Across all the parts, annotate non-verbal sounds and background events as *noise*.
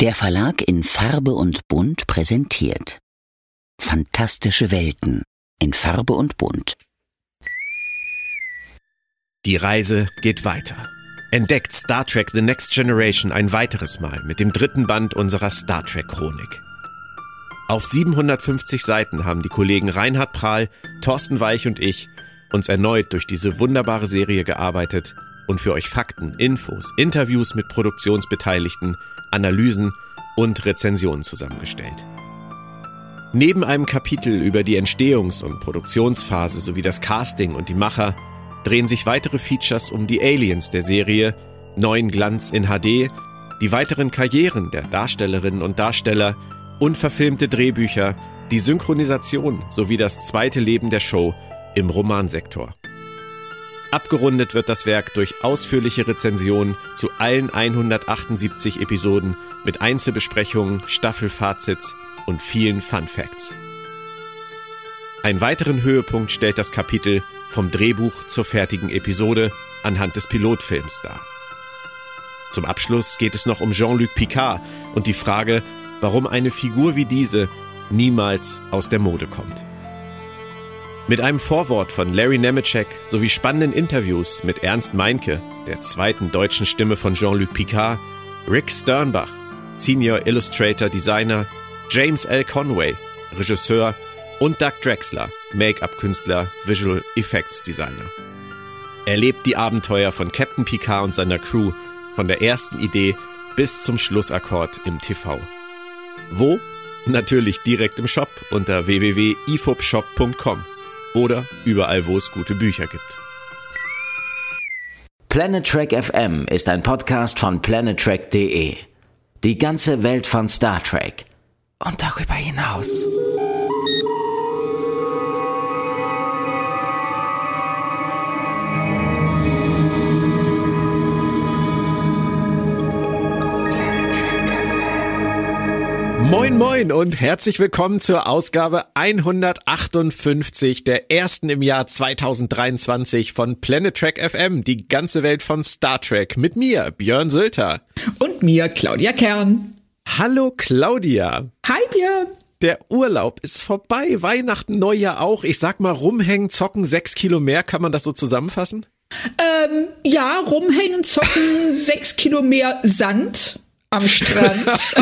Der Verlag in Farbe und Bunt präsentiert Fantastische Welten in Farbe und Bunt. Die Reise geht weiter. Entdeckt Star Trek The Next Generation ein weiteres Mal mit dem dritten Band unserer Star Trek Chronik. Auf 750 Seiten haben die Kollegen Reinhard Prahl, Thorsten Weich und ich uns erneut durch diese wunderbare Serie gearbeitet und für euch Fakten, Infos, Interviews mit Produktionsbeteiligten Analysen und Rezensionen zusammengestellt. Neben einem Kapitel über die Entstehungs- und Produktionsphase sowie das Casting und die Macher drehen sich weitere Features um die Aliens der Serie, neuen Glanz in HD, die weiteren Karrieren der Darstellerinnen und Darsteller, unverfilmte Drehbücher, die Synchronisation sowie das zweite Leben der Show im Romansektor. Abgerundet wird das Werk durch ausführliche Rezensionen zu allen 178 Episoden mit Einzelbesprechungen, Staffelfazits und vielen Fun Facts. Einen weiteren Höhepunkt stellt das Kapitel vom Drehbuch zur fertigen Episode anhand des Pilotfilms dar. Zum Abschluss geht es noch um Jean-Luc Picard und die Frage, warum eine Figur wie diese niemals aus der Mode kommt. Mit einem Vorwort von Larry Nemeczek sowie spannenden Interviews mit Ernst Meinke, der zweiten deutschen Stimme von Jean-Luc Picard, Rick Sternbach, Senior Illustrator Designer, James L. Conway, Regisseur und Doug Drexler, Make-up-Künstler, Visual Effects Designer. Erlebt die Abenteuer von Captain Picard und seiner Crew von der ersten Idee bis zum Schlussakkord im TV. Wo? Natürlich direkt im Shop unter www.ifobshop.com oder überall, wo es gute Bücher gibt. Planet Trek FM ist ein Podcast von planettrek.de. Die ganze Welt von Star Trek und darüber hinaus. Moin moin und herzlich willkommen zur Ausgabe 158 der ersten im Jahr 2023 von Planet Trek FM, die ganze Welt von Star Trek mit mir, Björn Sülter. Und mir, Claudia Kern. Hallo Claudia. Hi Björn. Der Urlaub ist vorbei, Weihnachten, Neujahr auch. Ich sag mal, rumhängen, zocken, sechs Kilo mehr, kann man das so zusammenfassen? Ähm, ja, rumhängen, zocken, *laughs* sechs Kilo mehr Sand am Strand. *laughs*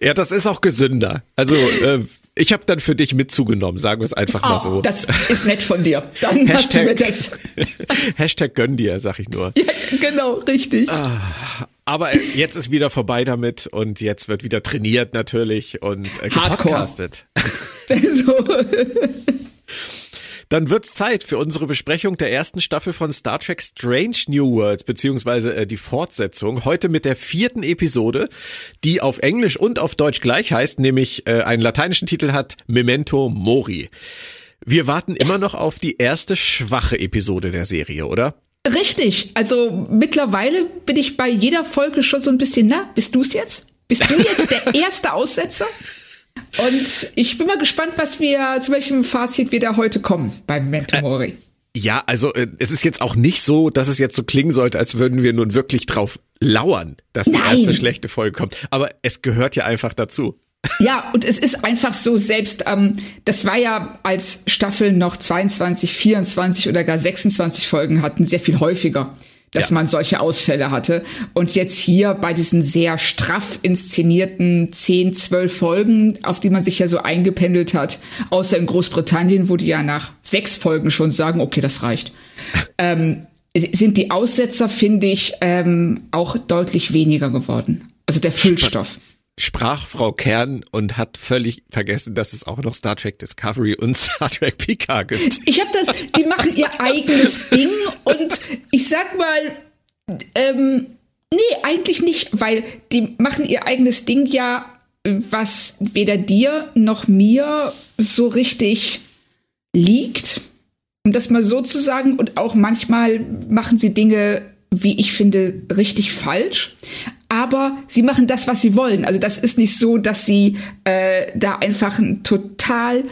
ja, das ist auch gesünder. Also äh, ich habe dann für dich mit zugenommen, sagen wir es einfach mal so. Oh, das ist nett von dir. Dann Hashtag, hast du mir das. *laughs* Hashtag gönn dir, sag ich nur. Ja, genau, richtig. Ah, aber jetzt ist wieder vorbei damit und jetzt wird wieder trainiert natürlich und äh, gepodcastet. *laughs* so. Dann wird's Zeit für unsere Besprechung der ersten Staffel von Star Trek Strange New Worlds, beziehungsweise äh, die Fortsetzung. Heute mit der vierten Episode, die auf Englisch und auf Deutsch gleich heißt, nämlich äh, einen lateinischen Titel hat Memento Mori. Wir warten immer noch auf die erste schwache Episode der Serie, oder? Richtig. Also mittlerweile bin ich bei jeder Folge schon so ein bisschen, na, bist du's jetzt? Bist du jetzt der *laughs* erste Aussetzer? Und ich bin mal gespannt, was wir, zu welchem Fazit wir da heute kommen beim Mentomori. Äh, ja, also äh, es ist jetzt auch nicht so, dass es jetzt so klingen sollte, als würden wir nun wirklich drauf lauern, dass die Nein. erste schlechte Folge kommt. Aber es gehört ja einfach dazu. Ja, und es ist einfach so, selbst, ähm, das war ja, als Staffeln noch 22, 24 oder gar 26 Folgen hatten, sehr viel häufiger dass ja. man solche Ausfälle hatte. Und jetzt hier bei diesen sehr straff inszenierten 10, 12 Folgen, auf die man sich ja so eingependelt hat, außer in Großbritannien, wo die ja nach sechs Folgen schon sagen, okay, das reicht. *laughs* ähm, sind die Aussetzer, finde ich, ähm, auch deutlich weniger geworden. Also der Füllstoff sprach Frau Kern und hat völlig vergessen, dass es auch noch Star Trek Discovery und *laughs* Star Trek Picard gibt. Ich habe das, die machen ihr eigenes Ding und ich sag mal, ähm, nee, eigentlich nicht, weil die machen ihr eigenes Ding ja, was weder dir noch mir so richtig liegt, um das mal so zu sagen. Und auch manchmal machen sie Dinge, wie ich finde, richtig falsch aber sie machen das, was sie wollen. Also das ist nicht so, dass sie äh, da einfach total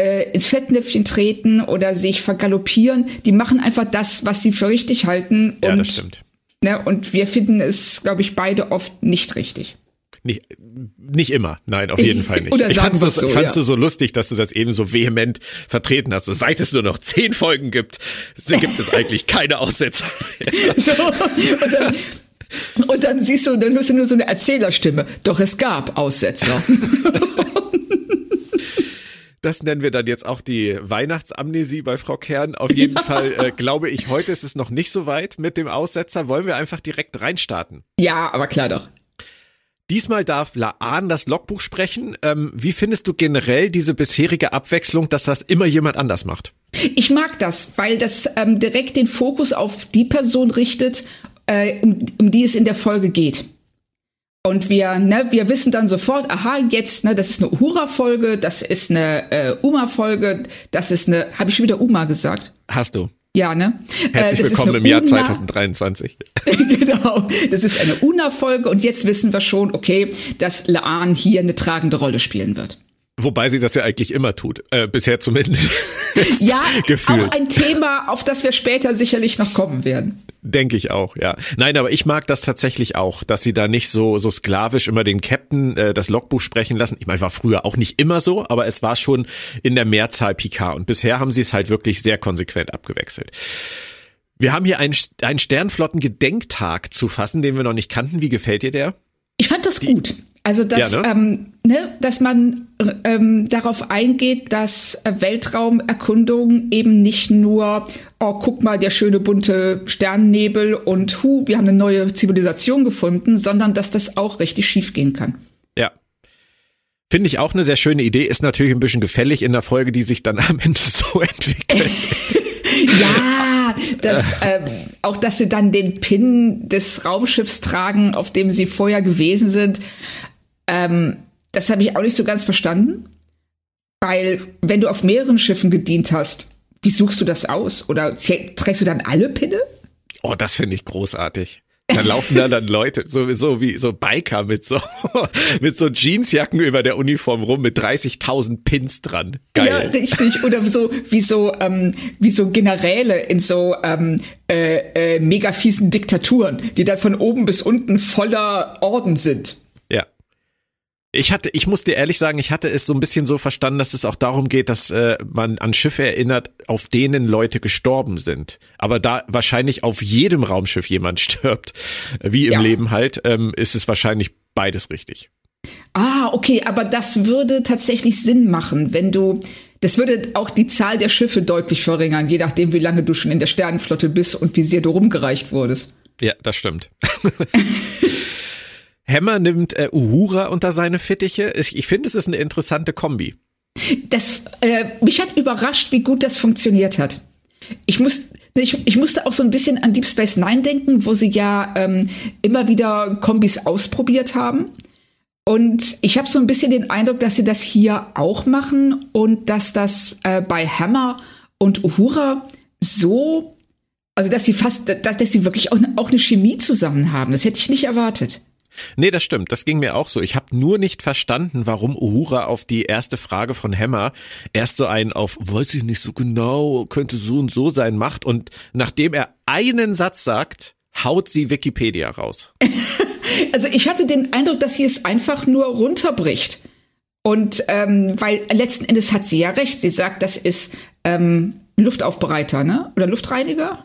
äh, ins Fettnäpfchen treten oder sich vergaloppieren. Die machen einfach das, was sie für richtig halten. Ja, das stimmt. Ne? Und wir finden es, glaube ich, beide oft nicht richtig. Nicht, nicht immer, nein, auf jeden Fall nicht. Oder ich fand's, wir's so, ja. du so lustig, dass du das eben so vehement vertreten hast. So, seit es nur noch zehn Folgen gibt, gibt es *laughs* eigentlich keine Aussetzer. So, und, dann, und dann siehst du, dann hörst du nur so eine Erzählerstimme. Doch es gab Aussetzer. Das nennen wir dann jetzt auch die Weihnachtsamnesie bei Frau Kern. Auf jeden Fall äh, glaube ich, heute ist es noch nicht so weit mit dem Aussetzer. Wollen wir einfach direkt reinstarten? ja, aber klar doch. Diesmal darf Laan das Logbuch sprechen. Ähm, wie findest du generell diese bisherige Abwechslung, dass das immer jemand anders macht? Ich mag das, weil das ähm, direkt den Fokus auf die Person richtet, äh, um, um die es in der Folge geht. Und wir, ne, wir wissen dann sofort, aha, jetzt, ne, das ist eine Uhura-Folge, das ist eine äh, Uma-Folge, das ist eine, habe ich schon wieder Uma gesagt? Hast du. Ja, ne? Herzlich äh, das ist willkommen im Jahr Una- 2023. *laughs* *laughs* genau, das ist eine Una-Folge und jetzt wissen wir schon, okay, dass Laan hier eine tragende Rolle spielen wird. Wobei sie das ja eigentlich immer tut. Äh, bisher zumindest. *laughs* Ja, Gefühlt. auch ein Thema, auf das wir später sicherlich noch kommen werden. Denke ich auch, ja. Nein, aber ich mag das tatsächlich auch, dass sie da nicht so so sklavisch immer den Captain äh, das Logbuch sprechen lassen. Ich meine, war früher auch nicht immer so, aber es war schon in der Mehrzahl Picard und bisher haben sie es halt wirklich sehr konsequent abgewechselt. Wir haben hier einen, einen Sternflotten-Gedenktag zu fassen, den wir noch nicht kannten. Wie gefällt dir der? Ich fand das gut. Also, dass, Ja, ne? ähm, ne, dass man ähm, darauf eingeht, dass äh, Weltraumerkundung eben nicht nur, oh, guck mal, der schöne bunte Sternennebel und hu, wir haben eine neue Zivilisation gefunden, sondern dass das auch richtig schief gehen kann. Ja. Finde ich auch eine sehr schöne Idee. Ist natürlich ein bisschen gefällig in der Folge, die sich dann am Ende *laughs* so entwickelt. *laughs* Ja, das, ähm, auch dass sie dann den Pin des Raumschiffs tragen, auf dem sie vorher gewesen sind, ähm, das habe ich auch nicht so ganz verstanden. Weil, wenn du auf mehreren Schiffen gedient hast, wie suchst du das aus? Oder trägst du dann alle Pinne? Oh, das finde ich großartig. Da laufen da dann Leute, sowieso wie so Biker mit so, *laughs* mit so Jeansjacken über der Uniform rum mit 30.000 Pins dran. Ja, Geil. richtig. Oder so wie so ähm, wie so Generäle in so ähm, äh, äh, mega fiesen Diktaturen, die dann von oben bis unten voller Orden sind. Ich hatte, ich muss dir ehrlich sagen, ich hatte es so ein bisschen so verstanden, dass es auch darum geht, dass äh, man an Schiffe erinnert, auf denen Leute gestorben sind. Aber da wahrscheinlich auf jedem Raumschiff jemand *laughs* stirbt, wie im Ja. Leben halt, ähm, ist es wahrscheinlich beides richtig. Ah, okay, aber das würde tatsächlich Sinn machen, wenn du. Das würde auch die Zahl der Schiffe deutlich verringern, je nachdem, wie lange du schon in der Sternenflotte bist und wie sehr du rumgereicht wurdest. Ja, das stimmt. *laughs* Hammer nimmt äh, Uhura unter seine Fittiche. Ich, ich finde, es ist eine interessante Kombi. Das, äh, mich hat überrascht, wie gut das funktioniert hat. Ich, muss, ich, ich musste auch so ein bisschen an Deep Space Nine denken, wo sie ja ähm, immer wieder Kombis ausprobiert haben. Und ich habe so ein bisschen den Eindruck, dass sie das hier auch machen und dass das äh, bei Hammer und Uhura so, also dass sie fast, dass, dass sie wirklich auch, auch eine Chemie zusammen haben. Das hätte ich nicht erwartet. Nee, das stimmt. Das ging mir auch so. Ich habe nur nicht verstanden, warum Uhura auf die erste Frage von Hammer erst so einen auf, weiß ich nicht so genau, könnte so und so sein, macht. Und nachdem er einen Satz sagt, haut sie Wikipedia raus. *laughs* Also ich hatte den Eindruck, dass sie es einfach nur runterbricht. Und ähm, weil letzten Endes hat sie ja recht. Sie sagt, das ist ähm, Luftaufbereiter, ne? Oder Luftreiniger.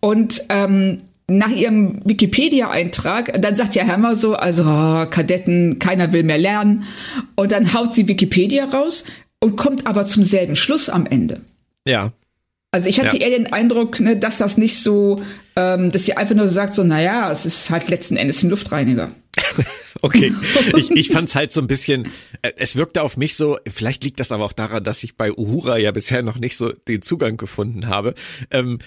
Und ähm, nach ihrem Wikipedia-Eintrag, dann sagt ja Hammer so, also oh, Kadetten, keiner will mehr lernen. Und dann haut sie Wikipedia raus und kommt aber zum selben Schluss am Ende. Ja. Also ich hatte Ja. eher den Eindruck, ne, dass das nicht so, ähm, dass sie einfach nur sagt, so, naja, es ist halt letzten Endes ein Luftreiniger. *laughs* Okay. Ich, ich fand's halt so ein bisschen, äh, es wirkte auf mich so, vielleicht liegt das aber auch daran, dass ich bei Uhura ja bisher noch nicht so den Zugang gefunden habe. Ähm,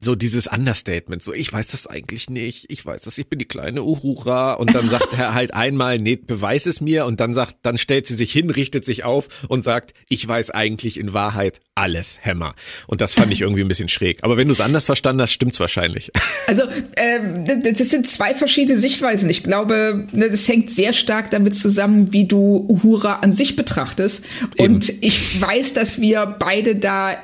so dieses Understatement, so ich weiß das eigentlich nicht, ich weiß das, ich bin die kleine Uhura und dann sagt er halt einmal, nee, beweis es mir und dann sagt, dann stellt sie sich hin, richtet sich auf und sagt, ich weiß eigentlich in Wahrheit alles, Hammer. Und das fand ich irgendwie ein bisschen schräg. Aber wenn du es anders verstanden hast, stimmt's wahrscheinlich. Also ähm, das sind zwei verschiedene Sichtweisen. Ich glaube, ne, das hängt sehr stark damit zusammen, wie du Uhura an sich betrachtest. Eben. Und ich weiß, dass wir beide da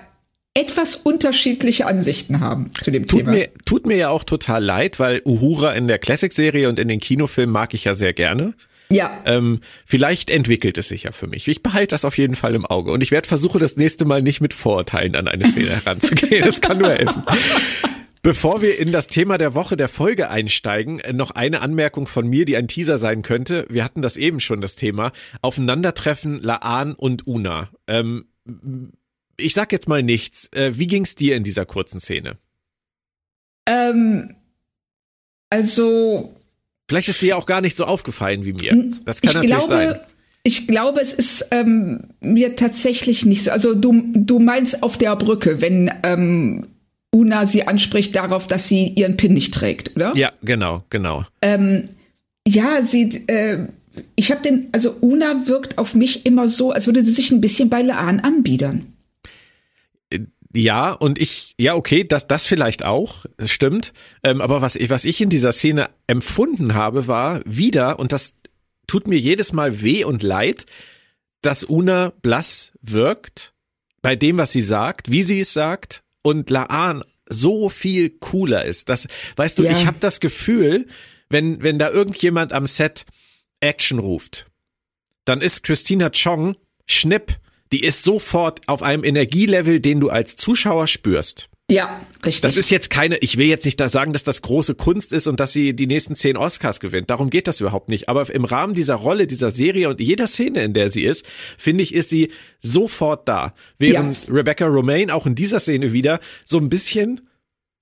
etwas unterschiedliche Ansichten haben zu dem Tut Thema. mir, tut mir ja auch total leid, weil Uhura in der Classic-Serie und in den Kinofilmen mag ich ja sehr gerne. ja, Ähm, vielleicht entwickelt es sich ja für mich. Ich behalte das auf jeden Fall im Auge. Und ich werde versuchen, das nächste Mal nicht mit Vorurteilen an eine Szene heranzugehen. Das kann nur helfen. Bevor wir in das Thema der Woche der Folge einsteigen, äh, noch eine Anmerkung von mir, die ein Teaser sein könnte. Wir hatten das eben schon, das Thema. Aufeinandertreffen Laan und Una. Ähm, ich sag jetzt mal nichts. Äh, wie ging's dir in dieser kurzen Szene? ähm, also Vielleicht ist dir ja auch gar nicht so aufgefallen wie mir. Das kann ich natürlich glaube, sein. ich glaube, es ist ähm, mir tatsächlich nicht so. Also du, du meinst auf der Brücke, wenn ähm, Una sie anspricht darauf, dass sie ihren Pin nicht trägt, oder? Ja, genau, genau. Ja, sie, äh, ich habe den, also Una wirkt auf mich immer so, als würde sie sich ein bisschen bei Laan anbiedern. Ja, und ich, ja, okay, das, das vielleicht auch, das stimmt. Ähm, aber was, ich- was ich in dieser Szene empfunden habe, war wieder, und das tut mir jedes Mal weh und leid, dass Una blass wirkt bei dem, was sie sagt, wie sie es sagt, und Laan so viel cooler ist. Das, weißt du, Ja. ich habe das Gefühl, wenn, wenn da irgendjemand am Set Action ruft, dann ist Christina Chong Schnipp, die ist sofort auf einem Energielevel, den du als Zuschauer spürst. Ja, richtig. Das ist jetzt keine, ich will jetzt nicht da sagen, dass das große Kunst ist und dass sie die nächsten zehn Oscars gewinnt. Darum geht das überhaupt nicht. Aber im Rahmen dieser Rolle, dieser Serie und jeder Szene, in der sie ist, finde ich, ist sie sofort da. Während Rebecca Romaine auch in dieser Szene wieder so ein bisschen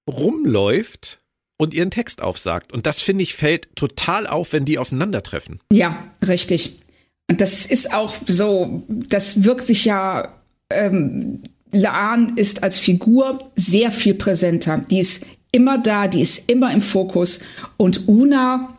rumläuft und ihren Text aufsagt. Und das finde ich fällt total auf, wenn die aufeinandertreffen. Ja, richtig. Und das ist auch so, das wirkt sich ja, ähm, Laan ist als Figur sehr viel präsenter. Die ist immer da, die ist immer im Fokus. Und Una,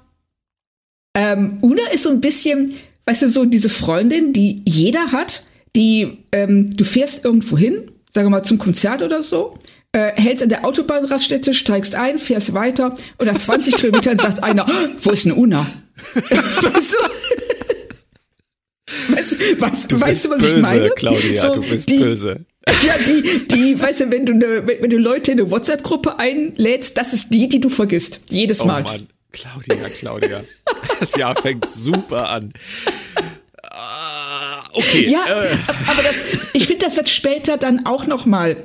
ähm, Una ist so ein bisschen, weißt du, so diese Freundin, die jeder hat, die, ähm, du fährst irgendwo hin, sagen wir mal zum Konzert oder so, äh, hältst an der Autobahnraststätte, steigst ein, fährst weiter und nach 20 *laughs* Kilometern sagt einer, wo ist denn Una? *laughs* weißt du? Weißt, weißt, Du weißt du, was bist ich meine? böse, Claudia, So, du bist die, böse. Ja, die, die, weißt du, wenn du, ne, wenn, wenn du Leute in eine WhatsApp-Gruppe einlädst, das ist die, die du vergisst. Jedes Oh Mal. Mann, Claudia, Claudia. Das Jahr fängt super an. Ah, Okay. Ja, äh, aber das, ich finde, das wird später dann auch noch mal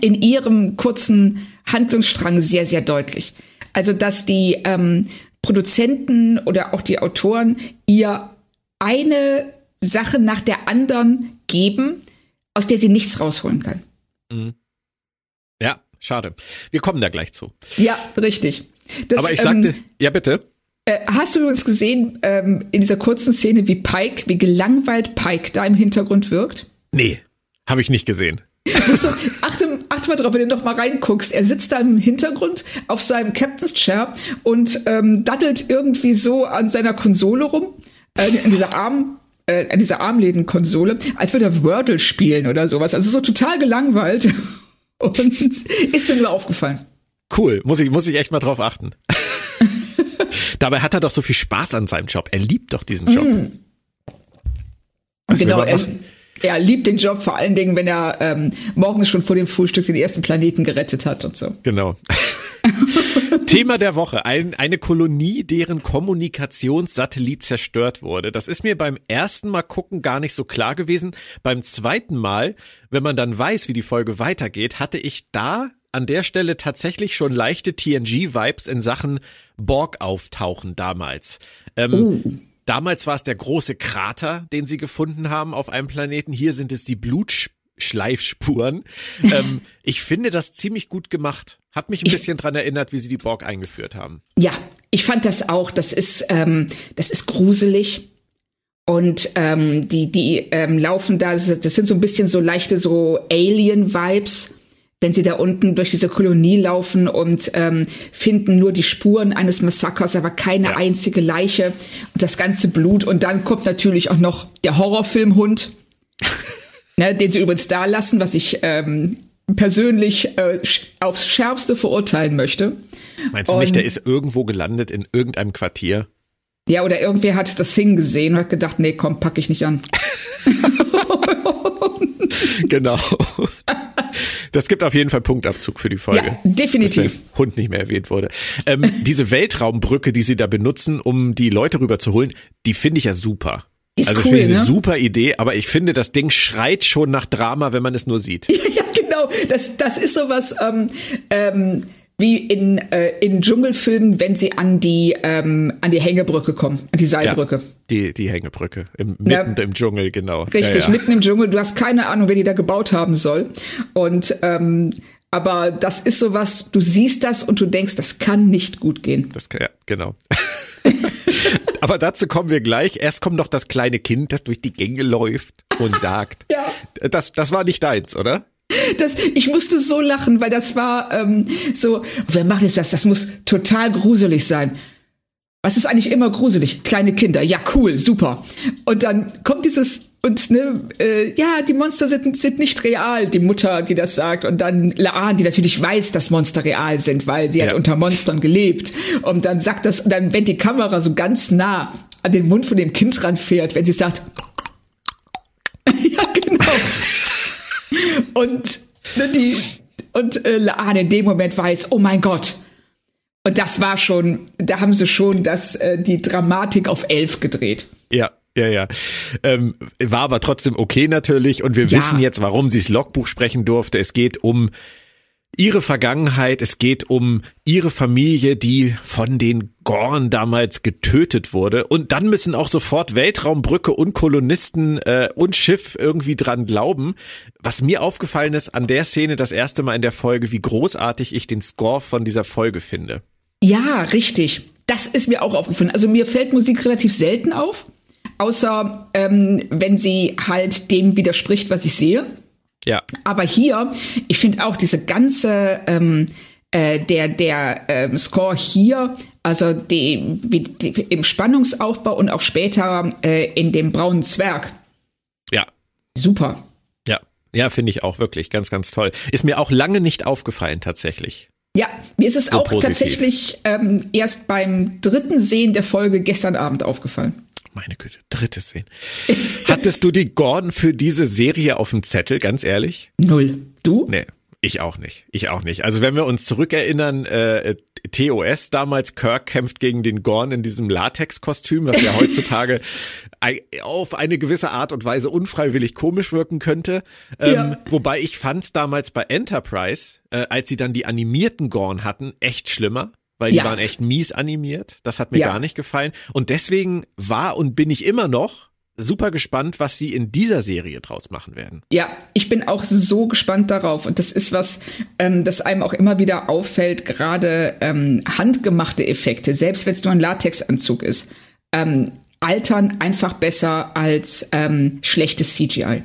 in ihrem kurzen Handlungsstrang sehr, sehr deutlich. Also, dass die ähm, Produzenten oder auch die Autoren ihr eine Sache nach der anderen geben, aus der sie nichts rausholen kann. ja, schade. Wir kommen da gleich zu. Ja, richtig. Das, Aber ich ähm, sagte, ja bitte. Äh, hast du übrigens gesehen, ähm, in dieser kurzen Szene, wie Pike, wie gelangweilt Pike da im Hintergrund wirkt? Nee, habe ich nicht gesehen. Achte, achte mal drauf, wenn du noch mal reinguckst. Er sitzt da im Hintergrund auf seinem Captain's Chair und ähm, daddelt irgendwie so an seiner Konsole rum, äh, an dieser Arm, äh, an dieser Armlädenkonsole, als würde er Wordle spielen oder sowas. Also so total gelangweilt. *laughs* Und ist mir nur aufgefallen. Cool, muss ich, muss ich echt mal drauf achten. *laughs* Dabei hat er doch so viel Spaß an seinem Job. Er liebt doch diesen Job. Was will genau, er, er liebt den Job vor allen Dingen, wenn er ähm, morgens schon vor dem Frühstück den ersten Planeten gerettet hat und so. Genau. *laughs* Thema der Woche. Ein, eine Kolonie, deren Kommunikationssatellit zerstört wurde. Das ist mir beim ersten Mal gucken gar nicht so klar gewesen. Beim zweiten Mal, wenn man dann weiß, wie die Folge weitergeht, hatte ich da an der Stelle tatsächlich schon leichte TNG-Vibes in Sachen Borg auftauchen damals. Ähm, Damals war es der große Krater, den sie gefunden haben auf einem Planeten. Hier sind es die Blutschleifspuren. *laughs* ähm, ich finde das ziemlich gut gemacht. Hat mich ein bisschen dran erinnert, wie sie die Borg eingeführt haben. Ja, ich fand das auch. Das ist, ähm, das ist gruselig. Und ähm, die, die ähm, laufen da, das sind so ein bisschen so leichte so Alien-Vibes, wenn sie da unten durch diese Kolonie laufen und ähm, finden nur die Spuren eines Massakers, aber keine Ja. einzige Leiche und das ganze Blut. Und dann kommt natürlich auch noch der Horrorfilmhund, *laughs* ne, den sie übrigens da lassen, was ich ähm, persönlich äh, aufs Schärfste verurteilen möchte. Meinst du nicht, Und- der ist irgendwo gelandet in irgendeinem Quartier? Ja, oder irgendwer hat das Thing gesehen und hat gedacht, nee, komm, pack ich nicht an. *laughs* genau. Das gibt auf jeden Fall Punktabzug für die Folge. Ja, definitiv. Dass der Hund nicht mehr erwähnt wurde. Ähm, diese Weltraumbrücke, die sie da benutzen, um die Leute rüberzuholen, die finde ich ja super. Ist also cool, finde ich eine ne? super Idee, aber ich finde, das Ding schreit schon nach Drama, wenn man es nur sieht. *laughs* Ja, genau. Das, das ist sowas ähm, ähm, wie in, äh, in Dschungelfilmen, wenn sie an die, ähm, an die Hängebrücke kommen, an die Seilbrücke. Ja, die, die Hängebrücke. Im, Ja. mitten im Dschungel, genau. Richtig, ja, ja. mitten im Dschungel. Du hast keine Ahnung, wer die da gebaut haben soll. Und ähm, aber das ist sowas, du siehst das und du denkst, das kann nicht gut gehen. Das kann, ja, genau. *laughs* *laughs* Aber dazu kommen wir gleich. Erst kommt noch das kleine Kind, das durch die Gänge läuft und sagt, Ja. das, das war nicht deins, oder? Das, ich musste so lachen, weil das war ähm, so, wer macht jetzt das? Das muss total gruselig sein. Was ist eigentlich immer gruselig? Kleine Kinder, ja cool, super. Und dann kommt dieses und ne, äh, ja, die Monster sind, sind nicht real, die Mutter, die das sagt, und dann Laan, die natürlich weiß, dass Monster real sind, weil sie Ja. hat unter Monstern gelebt. Und dann sagt das, dann wenn die Kamera so ganz nah an den Mund von dem Kind ranfährt, wenn sie sagt, *laughs* ja genau. Und ne, die und äh, Laan in dem Moment weiß, oh mein Gott. Und das war schon, da haben sie schon das, äh, die Dramatik auf elf gedreht. Ja, ja, ja. Ähm, war aber trotzdem okay natürlich und wir Ja. wissen jetzt, warum sie das Logbuch sprechen durfte. Es geht um ihre Vergangenheit, es geht um ihre Familie, die von den Gorn damals getötet wurde. Und dann müssen auch sofort Weltraumbrücke und Kolonisten äh, und Schiff irgendwie dran glauben. Was mir aufgefallen ist an der Szene das erste Mal in der Folge, wie großartig ich den Score von dieser Folge finde. Ja, richtig. Das ist mir auch aufgefallen. Also mir fällt Musik relativ selten auf, außer ähm, wenn sie halt dem widerspricht, was ich sehe. Ja, Aber hier, ich finde auch diese ganze, ähm, äh, der, der ähm, Score hier, also die, wie, die, im Spannungsaufbau und auch später äh, in dem braunen Zwerg, ja, super. ja. Ja, finde ich auch wirklich ganz, ganz toll. Ist mir auch lange nicht aufgefallen tatsächlich. Ja, mir ist es auch positiv. tatsächlich ähm, erst beim dritten Sehen der Folge gestern Abend aufgefallen. Meine Güte, dritte Szene. Hattest du die Gordon für diese Serie auf dem Zettel, ganz ehrlich? Null. Du? Nee, ich auch nicht. Ich auch nicht. Also wenn wir uns zurückerinnern, äh, TOS damals, Kirk kämpft gegen den Gorn in diesem Latex-Kostüm, was ja heutzutage *laughs* auf eine gewisse Art und Weise unfreiwillig komisch wirken könnte. Ähm, Ja. Wobei ich fand's damals bei Enterprise, äh, als sie dann die animierten Gorn hatten, echt schlimmer. Weil die Ja. waren echt mies animiert. Das hat mir Ja. gar nicht gefallen. Und deswegen war und bin ich immer noch super gespannt, was sie in dieser Serie draus machen werden. Ja, ich bin auch so gespannt darauf. Und das ist was, ähm, das einem auch immer wieder auffällt, gerade ähm, handgemachte Effekte, selbst wenn es nur ein Latexanzug ist, ähm, altern einfach besser als ähm, schlechtes CGI.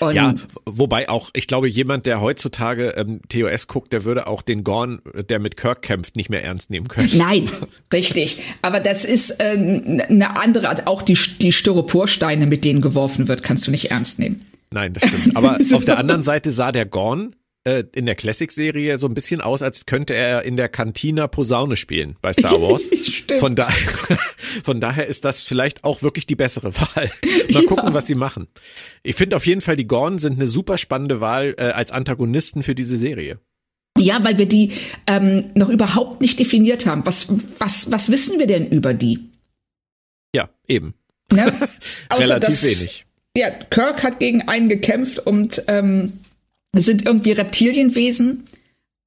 Ja. Und Ja, wobei auch, ich glaube, jemand, der heutzutage ähm, TOS guckt, der würde auch den Gorn, der mit Kirk kämpft, nicht mehr ernst nehmen können. *laughs* Nein, richtig. Aber das ist ähm, eine andere Art. Auch die, die Styroporsteine, mit denen geworfen wird, kannst du nicht ernst nehmen. Nein, das stimmt. Aber *laughs* auf der anderen Seite sah der Gorn äh, in der Classic-Serie so ein bisschen aus, als könnte er in der Cantina Posaune spielen bei Star *laughs* Wars. Von, da *laughs* von daher ist das vielleicht auch wirklich die bessere *laughs* Wahl. Mal gucken, was sie machen. Ich finde auf jeden Fall, die Gorn sind eine super spannende Wahl äh, als Antagonisten für diese Serie. Ja, weil wir die ähm, noch überhaupt nicht definiert haben. Was, was, was wissen wir denn über die? Ja, eben. Ne? Relativ wenig. Ja, Kirk hat gegen einen gekämpft und ähm, sind irgendwie Reptilienwesen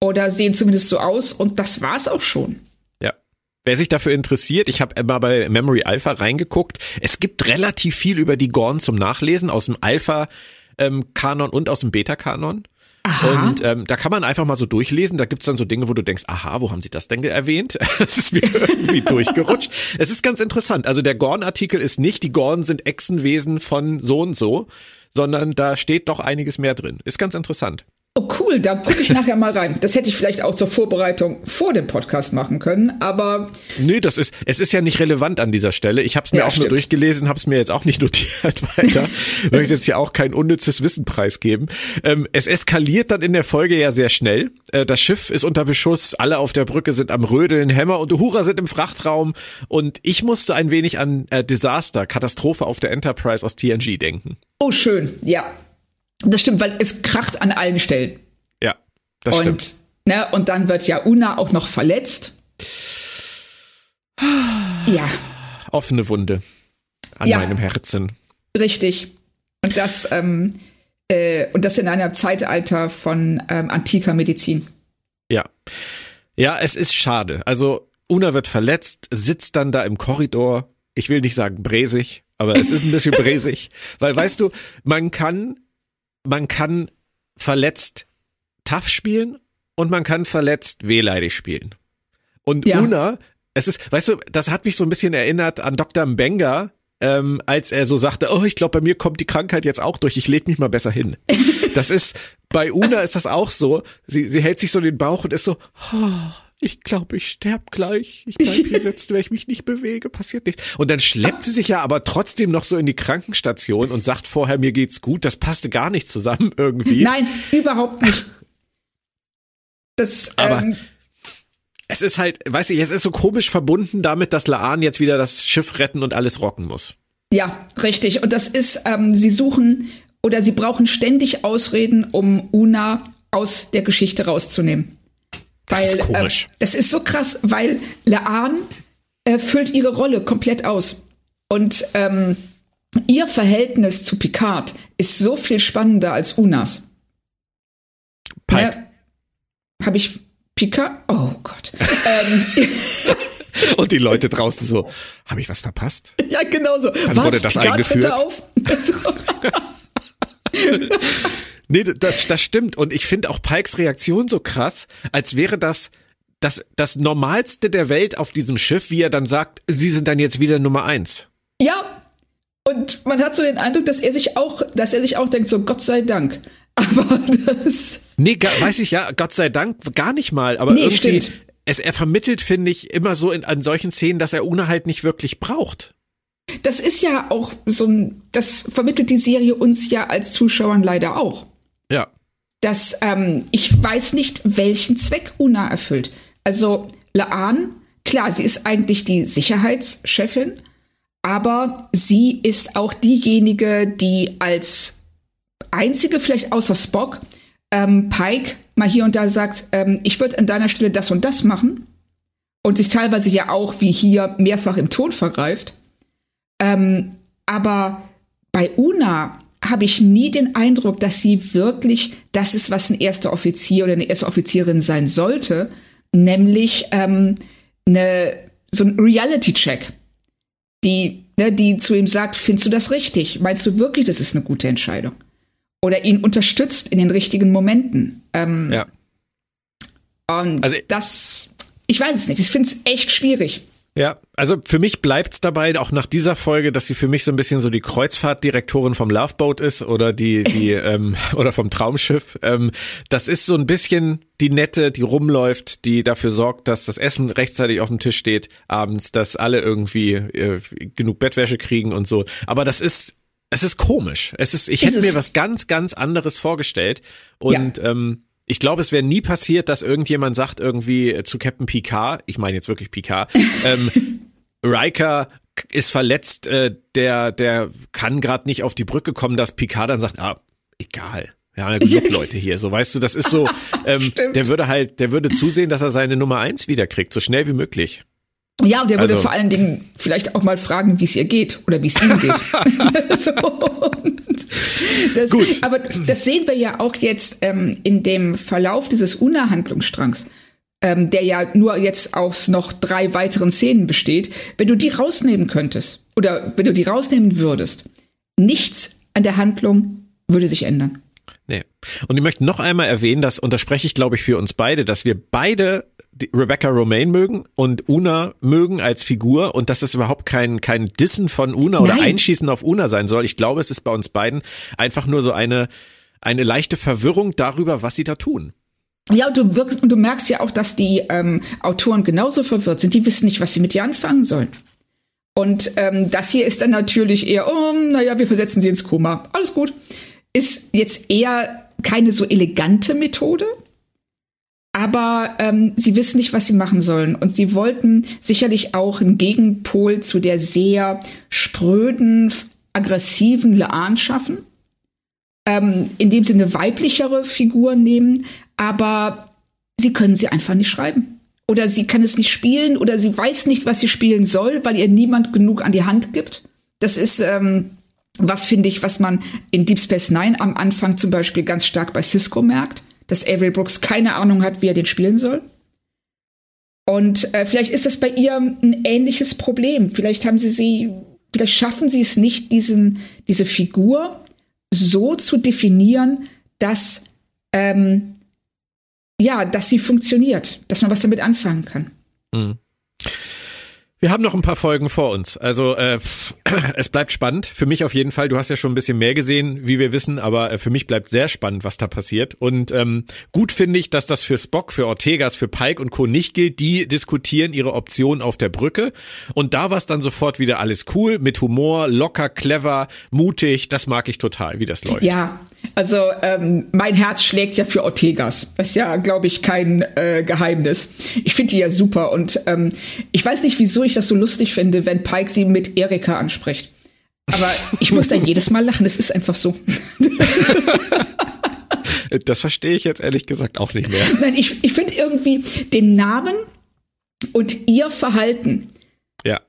oder sehen zumindest so aus und das war's auch schon. Ja. Wer sich dafür interessiert, ich habe mal bei Memory Alpha reingeguckt. Es gibt relativ viel über die Gorn zum Nachlesen aus dem Alpha-Kanon und aus dem Beta-Kanon. Und ähm, da kann man einfach mal so durchlesen. Da gibt's dann so Dinge, wo du denkst, aha, wo haben sie das denn erwähnt? *laughs* Das ist mir irgendwie *laughs* durchgerutscht. Es ist ganz interessant. Also der Gorn-Artikel ist nicht, die Gorn sind Echsenwesen von so und so, sondern da steht doch einiges mehr drin. Ist ganz interessant. Oh cool, da gucke ich nachher mal rein. Das hätte ich vielleicht auch zur Vorbereitung vor dem Podcast machen können, aber Nö, das ist es ist ja nicht relevant an dieser Stelle. Ich habe es mir Ja, auch nur stimmt. durchgelesen, habe es mir jetzt auch nicht *laughs* notiert weiter. Möchte jetzt hier auch kein unnützes Wissen preisgeben. Ähm, es eskaliert dann in der Folge ja sehr schnell. Äh, das Schiff ist unter Beschuss, alle auf der Brücke sind am Rödeln, Hämmer und Uhura sind im Frachtraum und ich musste ein wenig an äh, Desaster, Katastrophe auf der Enterprise aus TNG denken. oh schön, ja. Das stimmt, weil es kracht an allen Stellen. Ja, das und, stimmt. Ne, und dann wird ja Una auch noch verletzt. Ja, Offene Wunde an Ja. meinem Herzen. richtig. Und das, ähm, äh, und das in einem Zeitalter von ähm, antiker Medizin. Ja. Ja, es ist schade. Also Una wird verletzt, sitzt dann da im Korridor. Ich will nicht sagen bräsig, aber es ist ein bisschen *laughs* bräsig. Weil weißt du, man kann, man kann verletzt tough spielen und man kann verletzt wehleidig spielen. Und Ja. Una, es ist, weißt du, das hat mich so ein bisschen erinnert an Dr. Mbenga, ähm, als er so sagte, oh, ich glaube, bei mir kommt die Krankheit jetzt auch durch, ich leg mich mal besser hin. *laughs* Das ist, bei Una ist das auch so. Sie, sie hält sich so den Bauch und ist so, oh, ich glaube, ich sterb gleich. Ich bleib hier *laughs* sitzen, wenn ich mich nicht bewege, passiert nichts. Und dann schleppt sie sich ja aber trotzdem noch so in die Krankenstation und sagt vorher, mir geht's gut. Das passte gar nicht zusammen irgendwie. Nein, überhaupt nicht. Das, Aber- ähm, Es ist halt, weißt du, es ist so komisch verbunden damit, dass Laan jetzt wieder das Schiff retten und alles rocken muss. Ja, richtig. Und das ist, ähm, sie suchen oder sie brauchen ständig Ausreden, um Una aus der Geschichte rauszunehmen. Das ist komisch. Äh, das ist so krass, weil Laan äh, füllt ihre Rolle komplett aus. Und ähm, ihr Verhältnis zu Picard ist so viel spannender als Unas. Pike. Ne? Habe ich Picard? Oh Gott. ähm, *laughs* Und die Leute draußen so, habe ich was verpasst? *laughs* ja, genau so. wurde das Picard eingeführt? auf? *laughs* Nee, das, das stimmt. Und ich finde auch Pikes Reaktion so krass, als wäre das das, das Normalste der Welt auf diesem Schiff, wie er dann sagt, sie sind dann jetzt wieder Nummer eins. Ja. Und man hat so den Eindruck, dass er sich auch, dass er sich auch denkt, so Gott sei Dank. *laughs* Aber das. Nee, gar, weiß ich ja, Gott sei Dank, gar nicht mal. Aber Nee, irgendwie, stimmt. es, er vermittelt, finde ich, immer so in, an solchen Szenen, dass er Una halt nicht wirklich braucht. Das ist ja auch so ein, das vermittelt die Serie uns ja als Zuschauern leider auch. Ja. Dass ähm, ich weiß nicht, welchen Zweck Una erfüllt. Also Laan, klar, sie ist eigentlich die Sicherheitschefin, aber sie ist auch diejenige, die als einzige, vielleicht außer Spock, ähm, Pike mal hier und da sagt, ähm, ich würde an deiner Stelle das und das machen und sich teilweise ja auch wie hier mehrfach im Ton vergreift. Ähm, aber bei Una habe ich nie den Eindruck, dass sie wirklich das ist, was ein erster Offizier oder eine erste Offizierin sein sollte, nämlich ähm, eine, so ein Reality-Check, die, ne, die zu ihm sagt, findest du das richtig? Meinst du wirklich, das ist eine gute Entscheidung? Oder ihn unterstützt in den richtigen Momenten. Ähm, Ja. Und Also- das, ich weiß es nicht, ich finde es echt schwierig. Ja, also für mich bleibt's dabei, auch nach dieser Folge, dass sie für mich so ein bisschen so die Kreuzfahrtdirektorin vom Loveboat ist oder die, die, *laughs* ähm, oder vom Traumschiff. Ähm, das ist so ein bisschen die Nette, die rumläuft, die dafür sorgt, dass das Essen rechtzeitig auf dem Tisch steht abends, dass alle irgendwie äh, genug Bettwäsche kriegen und so. Aber das ist, es ist komisch. Es ist, ich Ist hätte es. mir was ganz, ganz anderes vorgestellt. Und ähm, ich glaube, es wäre nie passiert, dass irgendjemand sagt irgendwie äh, zu Captain Picard, ich meine jetzt wirklich Picard, *laughs* ähm, Riker ist verletzt, äh, der, der kann gerade nicht auf die Brücke kommen, dass Picard dann sagt, ah, egal. Wir haben ja genug *laughs* Leute hier, so weißt du, das ist so, *laughs* ähm, der würde halt, der würde zusehen, dass er seine Nummer eins wiederkriegt, so schnell wie möglich. Ja, und er würde Also- vor allen Dingen vielleicht auch mal fragen, wie es ihr geht oder wie es ihm geht. *laughs* *laughs* so, das, Gut. Aber das sehen wir ja auch jetzt ähm, in dem Verlauf dieses Una-Handlungsstrangs, ähm, der ja nur jetzt aus noch drei weiteren Szenen besteht. Wenn du die rausnehmen könntest oder wenn du die rausnehmen würdest, nichts an der Handlung würde sich ändern. Nee. Und ich möchte noch einmal erwähnen, dass, und da spreche ich, glaube ich, für uns beide, dass wir beide Rebecca Romaine mögen und Una mögen als Figur und dass es überhaupt kein, kein Dissen von Una oder Nein. Einschießen auf Una sein soll. Ich glaube, es ist bei uns beiden einfach nur so eine, eine leichte Verwirrung darüber, was sie da tun. Ja, und du wirkst und du merkst ja auch, dass die ähm, Autoren genauso verwirrt sind. Die wissen nicht, was sie mit dir anfangen sollen. Und ähm, das hier ist dann natürlich eher, oh, naja, wir versetzen sie ins Koma. Alles gut. Ist jetzt eher keine so elegante Methode, aber ähm, sie wissen nicht, was sie machen sollen. Und sie wollten sicherlich auch einen Gegenpol zu der sehr spröden, aggressiven Laan schaffen, ähm, indem sie eine weiblichere Figur nehmen, aber sie können sie einfach nicht schreiben. Oder sie kann es nicht spielen oder sie weiß nicht, was sie spielen soll, weil ihr niemand genug an die Hand gibt. Das ist ähm, was, finde ich, was man in Deep Space Nine am Anfang zum Beispiel ganz stark bei Cisco merkt, dass Avery Brooks keine Ahnung hat, wie er den spielen soll. Und äh, vielleicht ist das bei ihr ein ähnliches Problem. Vielleicht haben sie sie, vielleicht schaffen sie es nicht, diesen, diese Figur so zu definieren, dass ähm, ja, dass sie funktioniert, dass man was damit anfangen kann. Mhm. Wir haben noch ein paar Folgen vor uns. Also äh, *clears throat* es bleibt spannend. Für mich auf jeden Fall. Du hast ja schon ein bisschen mehr gesehen, wie wir wissen, aber äh, für mich bleibt sehr spannend, was da passiert. Und ähm, gut finde ich, dass das für Spock, für Ortegas, für Pike und Co. nicht gilt. Die diskutieren ihre Optionen auf der Brücke. Und da war es dann sofort wieder alles cool, mit Humor, locker, clever, mutig. Das mag ich total, wie das läuft. Ja, also ähm, mein Herz schlägt ja für Ortegas. Das ist ja, glaube ich, kein äh, Geheimnis. Ich finde die ja super und ähm, ich weiß nicht, wieso ich das so lustig finde, wenn Pike sie mit Erika anspricht. Aber ich muss da *laughs* jedes Mal lachen, es ist einfach so. *laughs* das verstehe ich jetzt ehrlich gesagt auch nicht mehr. Nein, ich, ich finde irgendwie den Namen und ihr Verhalten. Ja.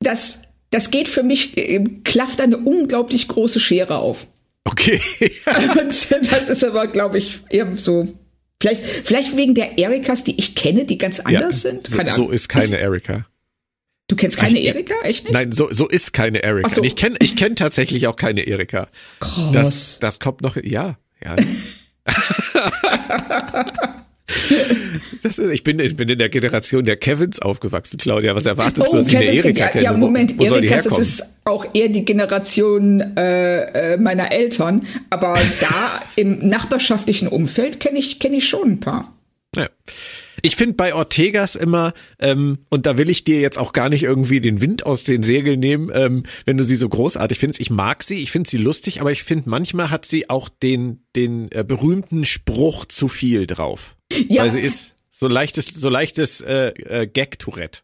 Das, das geht für mich, äh, klafft eine unglaublich große Schere auf. Okay. *laughs* und das ist aber, glaube ich, eher so Vielleicht, vielleicht wegen der Erikas, die ich kenne, die ganz anders ja, sind. Keine so, so ist keine Erika. Du kennst keine Erika, echt nicht? Nein, so, so ist keine Erika. So. Ich kenne ich kenn tatsächlich auch keine Erika. Krass. Das, das kommt noch, ja, ja. *laughs* *laughs* Ist, ich, bin, ich bin in der Generation der Kevins aufgewachsen, Claudia. Was erwartest oh, du, dass Kevins, ich eine Erika ja, kenne? Ja, Moment, wo, wo Erika, das ist auch eher die Generation äh, äh meiner Eltern. Aber da im nachbarschaftlichen Umfeld kenne ich, kenn ich schon ein paar. Ja. Ich finde bei Ortegas immer, ähm, und da will ich dir jetzt auch gar nicht irgendwie den Wind aus den Segeln nehmen, ähm, wenn du sie so großartig findest. Ich mag sie, ich finde sie lustig, aber ich finde, manchmal hat sie auch den, den äh, berühmten Spruch zu viel drauf. Ja. Weil sie ist so leichtes, so leichtes äh, äh, Gag-Tourette.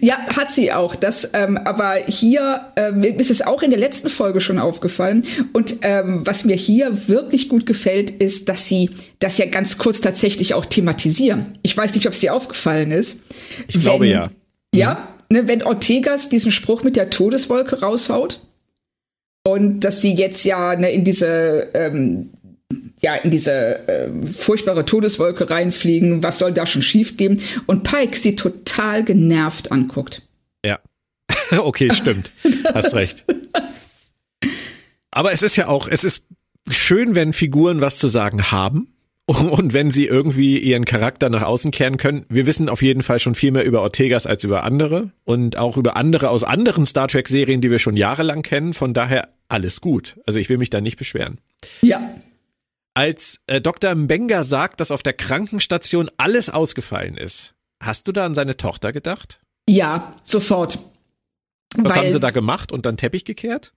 Ja, hat sie auch. Das, ähm, aber hier ähm, ist es auch in der letzten Folge schon aufgefallen. Und ähm, was mir hier wirklich gut gefällt, ist, dass sie das ja ganz kurz tatsächlich auch thematisieren. Ich weiß nicht, ob es dir aufgefallen ist. Ich wenn, glaube ja. Ja, mhm. ne, wenn Ortegas diesen Spruch mit der Todeswolke raushaut und dass sie jetzt ja ne, in diese ähm, ja, in diese äh, furchtbare Todeswolke reinfliegen, was soll da schon schiefgehen? Und Pike sie total genervt anguckt. Ja. *laughs* okay, stimmt. Hast recht. Aber es ist ja auch, es ist schön, wenn Figuren was zu sagen haben. *laughs* Und wenn sie irgendwie ihren Charakter nach außen kehren können, wir wissen auf jeden Fall schon viel mehr über Ortegas als über andere und auch über andere aus anderen Star Trek Serien, die wir schon jahrelang kennen. Von daher alles gut. Also ich will mich da nicht beschweren. Ja. Als äh, Dr. Mbenga sagt, dass auf der Krankenstation alles ausgefallen ist, hast du da an seine Tochter gedacht? Ja, sofort. Was Weil, haben sie da gemacht und dann Teppich gekehrt?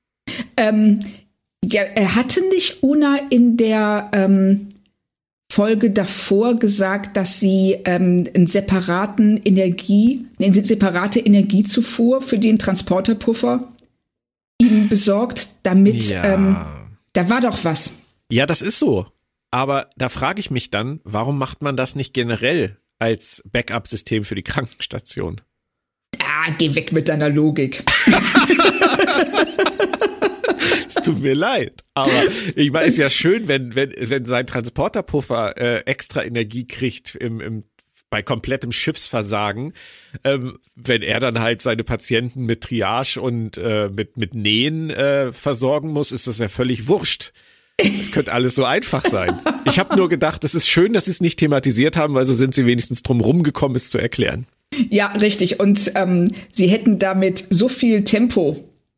Ähm, ja, er hatte nicht Una in der ähm, Folge davor gesagt, dass sie ähm, einen separaten Energie, eine separate Energiezufuhr für den Transporterpuffer ihm besorgt, damit ja. ähm, da war doch was. Ja, das ist so. Aber da frage ich mich dann, warum macht man das nicht generell als Backup-System für die Krankenstation? Ah, geh weg mit deiner Logik. *laughs* es tut mir leid. Aber ich meine, es ist ja schön, wenn, wenn, wenn sein Transporterpuffer äh, extra Energie kriegt im, im bei komplettem Schiffsversagen, ähm, wenn er dann halt seine Patienten mit Triage und äh, mit, mit Nähen äh, versorgen muss, ist das ja völlig wurscht. Es könnte alles so einfach sein. Ich habe nur gedacht, es ist schön, dass sie es nicht thematisiert haben, weil so sind sie wenigstens drum rumgekommen, es zu erklären. Ja, richtig. Und ähm, sie hätten damit so viel Tempo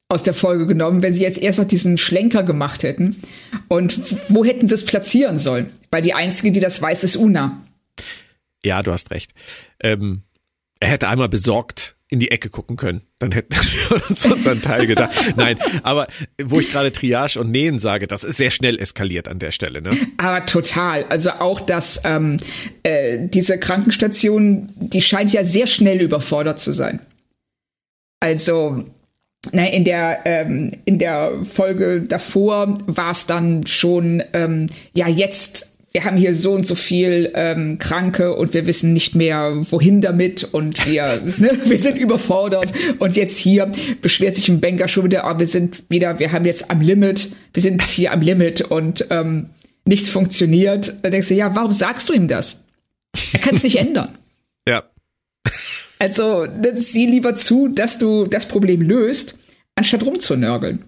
aus der Folge genommen, wenn sie jetzt erst noch diesen Schlenker gemacht hätten. Und wo hätten sie es platzieren sollen? Weil die Einzige, die das weiß, ist Una. Ja, du hast recht. Ähm, er hätte einmal besorgt in die Ecke gucken können. Dann hätten *laughs* wir uns unseren Teil gedacht. Nein, aber wo ich gerade Triage und Nähen sage, das ist sehr schnell eskaliert an der Stelle. Ne? Aber total. Also auch dass ähm, äh, diese Krankenstation, die scheint ja sehr schnell überfordert zu sein. Also na, in der ähm, in der Folge davor war es dann schon ähm, ja jetzt wir haben hier so und so viel ähm, Kranke und wir wissen nicht mehr, wohin damit und wir, *laughs* ne, wir sind überfordert. Und jetzt hier beschwert sich ein Banker schon wieder, oh, wir sind wieder, wir haben jetzt am Limit, wir sind hier am Limit und ähm, nichts funktioniert. Da denkst du, ja, warum sagst du ihm das? Er kann es nicht ändern. *laughs* Ja. Also sieh lieber zu, dass du das Problem löst, anstatt rumzunörgeln.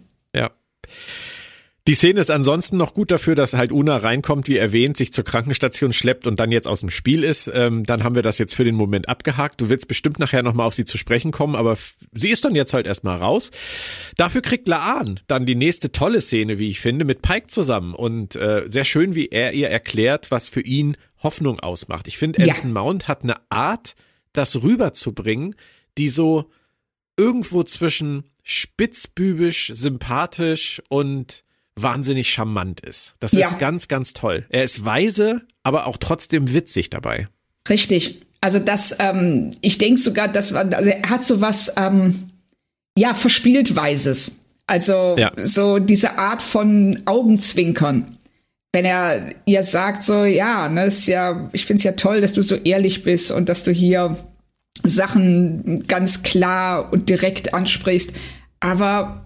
Ja. Die Szene ist ansonsten noch gut dafür, dass halt Una reinkommt, wie erwähnt, sich zur Krankenstation schleppt und dann jetzt aus dem Spiel ist. Ähm, dann haben wir das jetzt für den Moment abgehakt. Du willst bestimmt nachher nochmal auf sie zu sprechen kommen, aber sie ist dann jetzt halt erstmal raus. Dafür kriegt Laan dann die nächste tolle Szene, wie ich finde, mit Pike zusammen. Und äh, sehr schön, wie er ihr erklärt, was für ihn Hoffnung ausmacht. Ich finde, ja. Anson Mount hat eine Art, das rüberzubringen, die so irgendwo zwischen spitzbübisch, sympathisch und wahnsinnig charmant ist. Das ja. ist ganz, ganz toll. Er ist weise, aber auch trotzdem witzig dabei. Richtig. Also das, ähm, ich denke sogar, dass also er hat so was, ähm, ja, verspielt Weises. Also ja. so diese Art von Augenzwinkern. Wenn er ihr sagt so, ja, ne, ist ja, ich finde es ja toll, dass du so ehrlich bist und dass du hier Sachen ganz klar und direkt ansprichst. Aber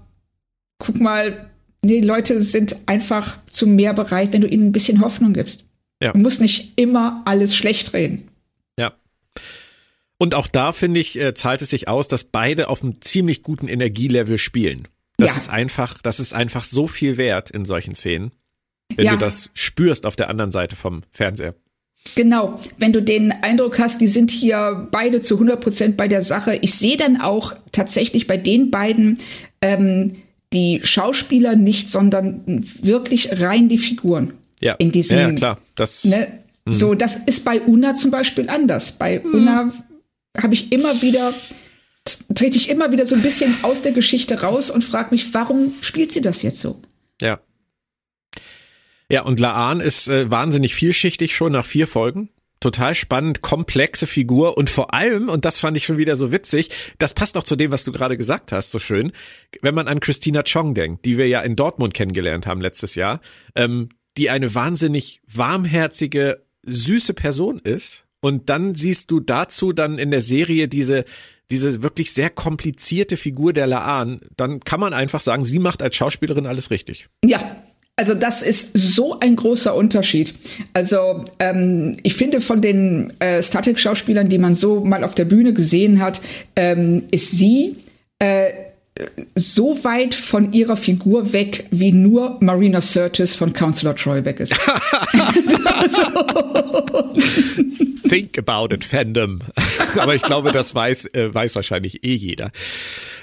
guck mal, die Leute sind einfach zu mehr bereit, wenn du ihnen ein bisschen Hoffnung gibst. Ja. Du musst nicht immer alles schlecht reden. Ja. Und auch da, finde ich, äh, zahlt es sich aus, dass beide auf einem ziemlich guten Energielevel spielen. Das ja. ist einfach, das ist einfach so viel wert in solchen Szenen, wenn ja. du das spürst auf der anderen Seite vom Fernseher. Genau, wenn du den Eindruck hast, die sind hier beide zu 100 Prozent bei der Sache. Ich sehe dann auch tatsächlich bei den beiden ähm, die Schauspieler nicht, sondern wirklich rein die Figuren. Ja, in diesem, ja, klar. Das, ne, mhm. So, das ist bei Una zum Beispiel anders. Bei mhm. Una habe ich immer wieder, trete ich immer wieder so ein bisschen aus der Geschichte raus und frage mich, warum spielt sie das jetzt so? Ja. Ja, und Laan ist äh, wahnsinnig vielschichtig schon nach vier Folgen total spannend, komplexe Figur und vor allem, und das fand ich schon wieder so witzig, das passt auch zu dem, was du gerade gesagt hast, so schön, wenn man an Christina Chong denkt, die wir ja in Dortmund kennengelernt haben letztes Jahr, ähm, die eine wahnsinnig warmherzige, süße Person ist. Und dann siehst du dazu dann in der Serie diese, diese wirklich sehr komplizierte Figur der Laan, dann kann man einfach sagen, sie macht als Schauspielerin alles richtig. Ja, also das ist so ein großer Unterschied. Also ähm, ich finde von den äh, Star Trek-Schauspielern, die man so mal auf der Bühne gesehen hat, ähm, ist sie äh, so weit von ihrer Figur weg, wie nur Marina Sirtis von Counselor Troy weg ist. *laughs* Think about it, Fandom. *laughs* Aber ich glaube, das weiß, äh, weiß wahrscheinlich eh jeder.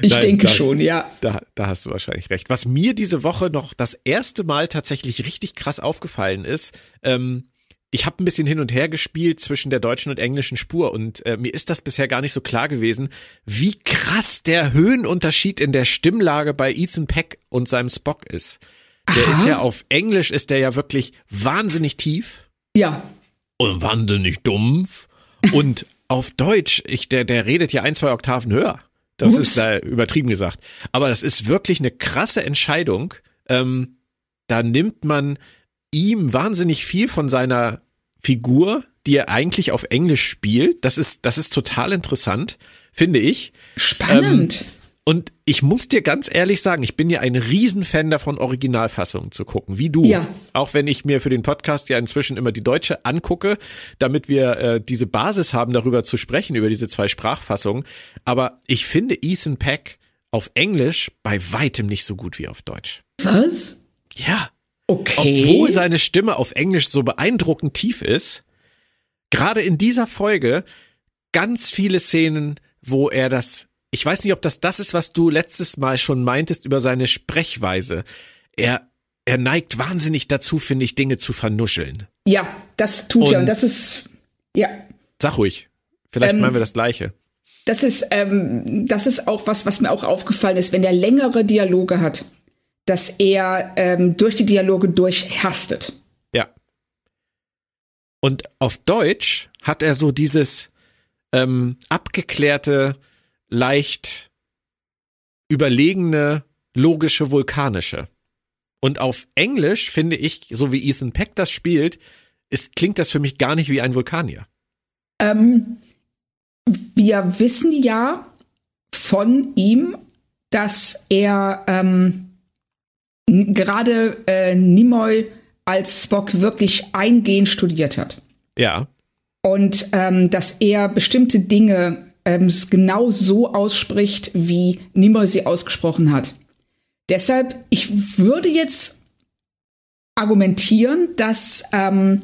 Ich Nein, denke da, schon, ja. Da, da hast du wahrscheinlich recht. Was mir diese Woche noch das erste Mal tatsächlich richtig krass aufgefallen ist, ähm, ich habe ein bisschen hin und her gespielt zwischen der deutschen und englischen Spur und äh, mir ist das bisher gar nicht so klar gewesen, wie krass der Höhenunterschied in der Stimmlage bei Ethan Peck und seinem Spock ist. Der Aha. ist ja auf Englisch ist der ja wirklich wahnsinnig tief. Ja. Und wahnsinnig dumpf. Und *laughs* auf Deutsch, ich, der, der redet ja ein, zwei Oktaven höher. Das Ups. ist da übertrieben gesagt. Aber das ist wirklich eine krasse Entscheidung. Ähm, da nimmt man ihm wahnsinnig viel von seiner Figur, die er eigentlich auf Englisch spielt. Das ist, das ist total interessant, finde ich. Spannend. Ähm, und ich muss dir ganz ehrlich sagen, ich bin ja ein Riesenfan davon, Originalfassungen zu gucken, wie du. Ja. Auch wenn ich mir für den Podcast ja inzwischen immer die deutsche angucke, damit wir äh, diese Basis haben, darüber zu sprechen, über diese zwei Sprachfassungen. Aber ich finde Ethan Peck auf Englisch bei weitem nicht so gut wie auf Deutsch. Was? Ja. Okay. Obwohl seine Stimme auf Englisch so beeindruckend tief ist, gerade in dieser Folge ganz viele Szenen, wo er das ich weiß nicht, ob das das ist, was du letztes Mal schon meintest über seine Sprechweise. Er, er neigt wahnsinnig dazu, finde ich, Dinge zu vernuscheln. Ja, das tut Und- er und das ist, ja, Sag ruhig. Vielleicht Ähm, meinen wir das Gleiche. das ist, ähm, das ist auch was, was mir auch aufgefallen ist, wenn er längere Dialoge hat, dass er ähm, durch die Dialoge durchhastet. Ja. Und auf Deutsch hat er so dieses ähm, abgeklärte, leicht überlegene, logische, vulkanische. Und auf Englisch finde ich, so wie Ethan Peck das spielt, ist, klingt das für mich gar nicht wie ein Vulkanier. Ähm, wir wissen ja von ihm, dass er ähm, gerade äh, Nimoy als Spock wirklich eingehend studiert hat. Ja. Und ähm, dass er bestimmte Dinge ähm, genau so ausspricht, wie Nimoy sie ausgesprochen hat. Deshalb, ich würde jetzt argumentieren, dass ähm,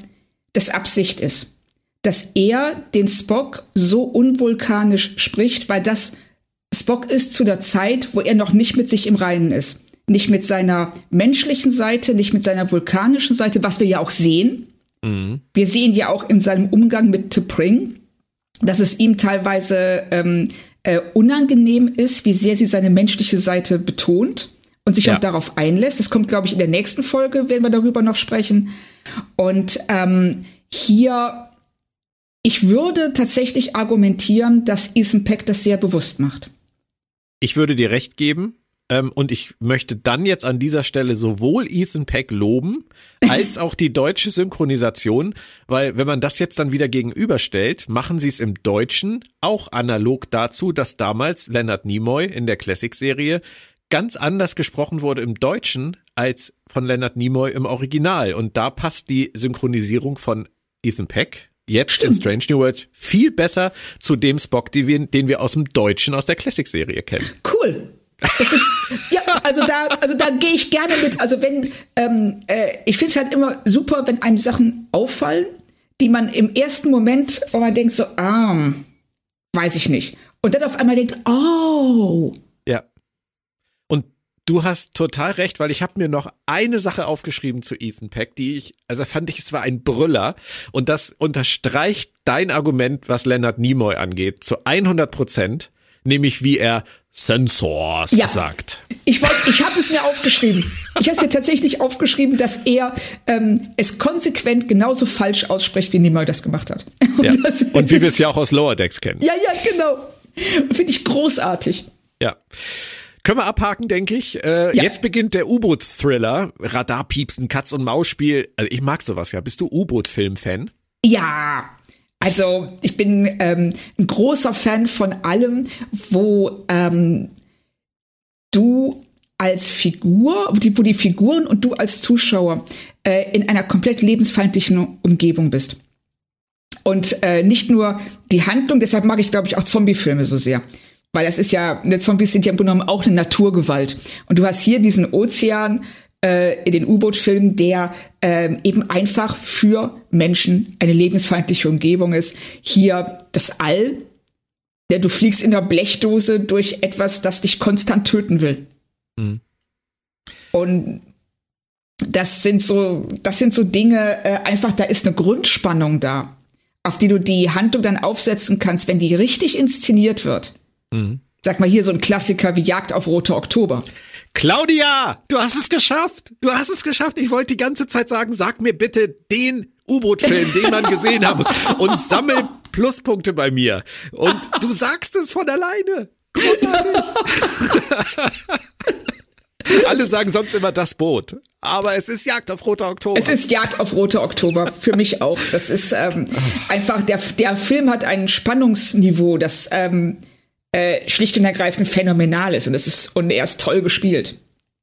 das Absicht ist. Dass er den Spock so unvulkanisch spricht, weil das Spock ist zu der Zeit, wo er noch nicht mit sich im Reinen ist. Nicht mit seiner menschlichen Seite, nicht mit seiner vulkanischen Seite, was wir ja auch sehen. Wir sehen ja auch in seinem Umgang mit T'Pring, dass es ihm teilweise ähm, äh, unangenehm ist, wie sehr sie seine menschliche Seite betont und sich Ja. auch darauf einlässt. Das kommt, glaube ich, in der nächsten Folge, werden wir darüber noch sprechen. Und ähm, hier, ich würde tatsächlich argumentieren, dass Ethan Peck das sehr bewusst macht. Ich würde dir recht geben. Ähm, und ich möchte dann jetzt an dieser Stelle sowohl Ethan Peck loben, als *laughs* auch die deutsche Synchronisation, weil wenn man das jetzt dann wieder gegenüberstellt, machen sie es im Deutschen auch analog dazu, dass damals Leonard Nimoy in der Classic-Serie ganz anders gesprochen wurde im Deutschen als von Leonard Nimoy im Original. Und da passt die Synchronisierung von Ethan Peck jetzt in Strange New Worlds viel besser zu dem Spock, die wir, den wir aus dem Deutschen aus der Classic-Serie kennen. Cool. Ist, ja, also da, also da gehe ich gerne mit. Also wenn, ähm, äh, ich finde es halt immer super, wenn einem Sachen auffallen, die man im ersten Moment, wo man denkt so, ah, weiß ich nicht. Und dann auf einmal denkt, oh, Ja. Und du hast total recht, weil ich habe mir noch eine Sache aufgeschrieben zu Ethan Peck, die ich, also fand ich, es war ein Brüller und das unterstreicht dein Argument, was Leonard Nimoy angeht, zu 100 Prozent, nämlich wie er Sensors Ja. sagt. Ich, wollt- ich habe es mir aufgeschrieben. Ich habe es mir tatsächlich aufgeschrieben, dass er ähm, es konsequent genauso falsch ausspricht, wie Nimoy das gemacht hat. *laughs* Ja. das Und wie wir es ja auch aus Lower Decks kennen. Ja, ja, genau. Finde ich großartig. Ja. Können wir abhaken, denke ich. Äh, Ja. Jetzt beginnt der U-Boot-Thriller. Radarpiepsen, Katz-und-Maus-Spiel. Also ich mag sowas ja. Bist du U-Boot-Film-Fan? Ja, also ich bin ähm, ein großer Fan von allem, wo ähm, du als Figur, wo die, Figuren und du als Zuschauer äh, in einer komplett lebensfeindlichen Umgebung bist. Und äh, nicht nur die Handlung, deshalb mag ich, glaube ich, auch Zombiefilme so sehr. Weil das ist ja, die Zombies sind ja im Grunde genommen auch eine Naturgewalt. Und du hast hier diesen Ozean äh, in den U-Boot-Filmen, der ähm, eben einfach für Menschen eine lebensfeindliche Umgebung ist. Hier das All, ja, du fliegst in der Blechdose durch etwas, das dich konstant töten will. Und das sind so, das sind so Dinge, äh, einfach, da ist eine Grundspannung da, auf die du die Handlung dann aufsetzen kannst, wenn die richtig inszeniert wird. Sag mal hier so ein Klassiker wie Jagd auf Rote Oktober. Claudia, du hast es geschafft. Du hast es geschafft. Ich wollte die ganze Zeit sagen, sag mir bitte den U-Boot-Film, den man gesehen hat und sammel Pluspunkte bei mir. Und du sagst es von alleine. Großartig. *laughs* Alle sagen sonst immer das Boot. Aber es ist Jagd auf Roter Oktober. Es ist Jagd auf Rote Oktober, für mich auch. Das ist ähm, einfach, der, der Film hat ein Spannungsniveau, das ähm, äh, schlicht und ergreifend phänomenal ist. Und, es ist, und er ist toll gespielt.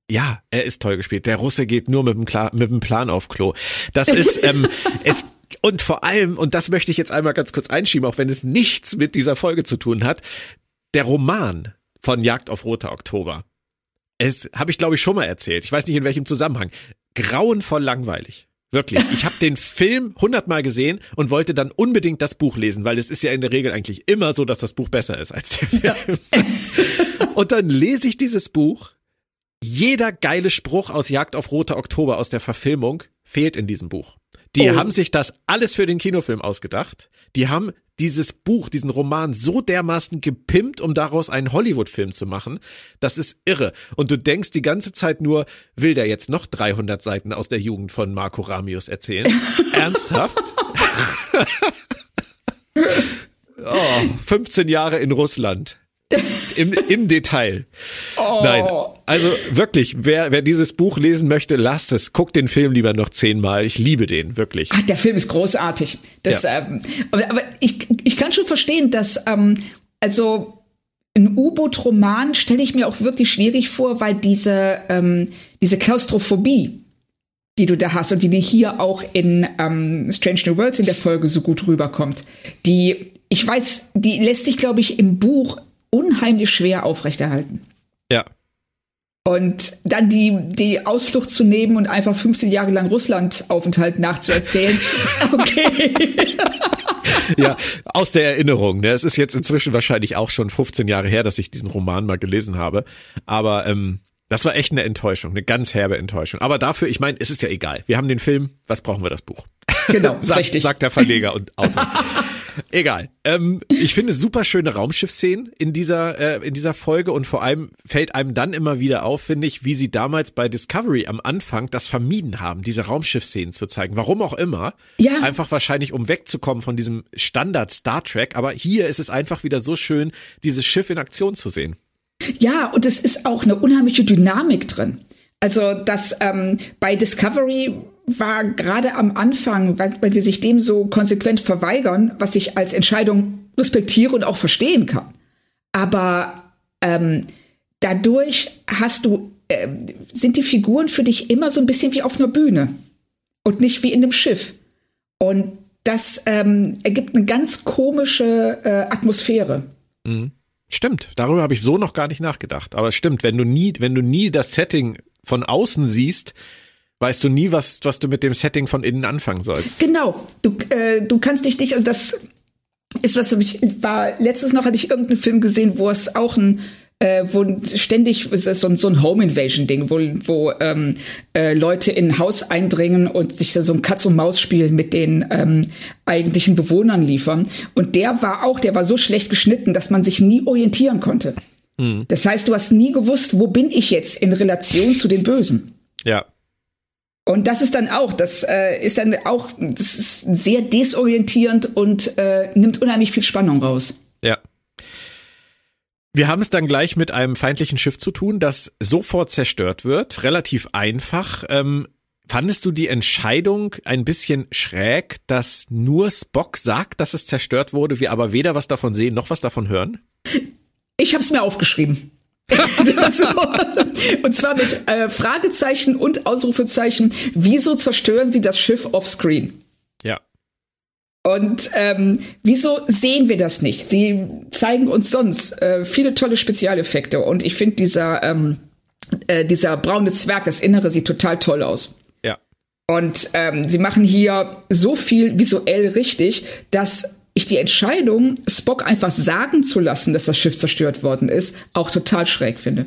Ja, er ist toll gespielt. Der Russe geht nur mit dem, Kla mit dem Plan auf Klo. Das ist, ähm, *laughs* es, und vor allem, und das möchte ich jetzt einmal ganz kurz einschieben, auch wenn es nichts mit dieser Folge zu tun hat, der Roman von Jagd auf Roter Oktober. Es habe ich, glaube ich, schon mal erzählt. Ich weiß nicht in welchem Zusammenhang. Grauenvoll langweilig. Wirklich. Ich habe den Film hundertmal gesehen und wollte dann unbedingt das Buch lesen, weil es ist ja in der Regel eigentlich immer so, dass das Buch besser ist als der Film. Ja. *laughs* und dann lese ich dieses Buch. Jeder geile Spruch aus Jagd auf Rote Oktober aus der Verfilmung fehlt in diesem Buch. Die oh. haben sich das alles für den Kinofilm ausgedacht. Die haben dieses Buch, diesen Roman so dermaßen gepimpt, um daraus einen Hollywood-Film zu machen. Das ist irre. Und du denkst die ganze Zeit nur, will der jetzt noch 300 Seiten aus der Jugend von Marco Ramius erzählen? *laughs* Ernsthaft? *laughs* oh, 15 Jahre in Russland. Im, Im Detail. Oh. Nein, also wirklich, wer, wer dieses Buch lesen möchte, lasst es. Guckt den Film lieber noch zehnmal. Ich liebe den, wirklich. Ach, der Film ist großartig. Das, ja. ähm, aber, aber ich, ich kann schon verstehen, dass, ähm, also ein U-Boot-Roman stelle ich mir auch wirklich schwierig vor, weil diese, ähm, diese Klaustrophobie, die du da hast und die dir hier auch in ähm, Strange New Worlds in der Folge so gut rüberkommt, die, ich weiß, die lässt sich, glaube ich, im Buch unheimlich schwer aufrechterhalten. Ja. Und dann die, die Ausflucht zu nehmen und einfach 15 Jahre lang Russland-Aufenthalt nachzuerzählen. *laughs* okay. ja, aus der Erinnerung. Ne? Es ist jetzt inzwischen wahrscheinlich auch schon 15 Jahre her, dass ich diesen Roman mal gelesen habe. Aber ähm, das war echt eine Enttäuschung, eine ganz herbe Enttäuschung. Aber dafür, ich meine, es ist ja egal. Wir haben den Film, was brauchen wir das Buch? Genau, *laughs* sagt, richtig. Sagt der Verleger und Autor. *laughs* Egal. Ähm, ich finde super schöne Raumschiffszenen in dieser äh, in dieser Folge und vor allem fällt einem dann immer wieder auf, finde ich, wie sie damals bei Discovery am Anfang das vermieden haben, diese Raumschiffszenen zu zeigen. Warum auch immer. Ja. Einfach wahrscheinlich, um wegzukommen von diesem Standard Star Trek. Aber hier ist es einfach wieder so schön, dieses Schiff in Aktion zu sehen. Ja, und es ist auch eine unheimliche Dynamik drin. Also, dass ähm, bei Discovery war gerade am Anfang, weil, weil sie sich dem so konsequent verweigern, was ich als Entscheidung respektiere und auch verstehen kann. Aber ähm, dadurch hast du, äh, sind die Figuren für dich immer so ein bisschen wie auf einer Bühne und nicht wie in einem Schiff. Und das ähm, ergibt eine ganz komische äh, Atmosphäre. Mhm. Stimmt, darüber habe ich so noch gar nicht nachgedacht. Aber stimmt, wenn du nie, wenn du nie das Setting von außen siehst, weißt du nie, was, was du mit dem Setting von innen anfangen sollst. Genau. Du, äh, du kannst dich nicht, also das ist was, ich war, letztes noch hatte ich irgendeinen Film gesehen, wo es auch ein äh, wo ständig ist so, so ein Home Invasion Ding, wo, wo ähm, äh, Leute in ein Haus eindringen und sich so ein Katz und Maus Spiel mit den ähm, eigentlichen Bewohnern liefern. Und der war auch, der war so schlecht geschnitten, dass man sich nie orientieren konnte. Mhm. Das heißt, du hast nie gewusst, wo bin ich jetzt in Relation zu den Bösen. Ja. Und das ist dann auch, das äh, ist dann auch, das ist sehr desorientierend und äh, nimmt unheimlich viel Spannung raus. Ja. Wir haben es dann gleich mit einem feindlichen Schiff zu tun, das sofort zerstört wird. Relativ einfach. Ähm, fandest du die Entscheidung ein bisschen schräg, dass nur Spock sagt, dass es zerstört wurde, wir aber weder was davon sehen noch was davon hören? Ich habe es mir aufgeschrieben. *laughs* und zwar mit äh, Fragezeichen und Ausrufezeichen. Wieso zerstören sie das Schiff offscreen? Ja. Und ähm, wieso sehen wir das nicht? Sie zeigen uns sonst äh, viele tolle Spezialeffekte. Und ich finde dieser, ähm, äh, dieser braune Zwerg, das Innere sieht total toll aus. Ja. Und ähm, sie machen hier so viel visuell richtig, dass ich die Entscheidung, Spock einfach sagen zu lassen, dass das Schiff zerstört worden ist, auch total schräg finde.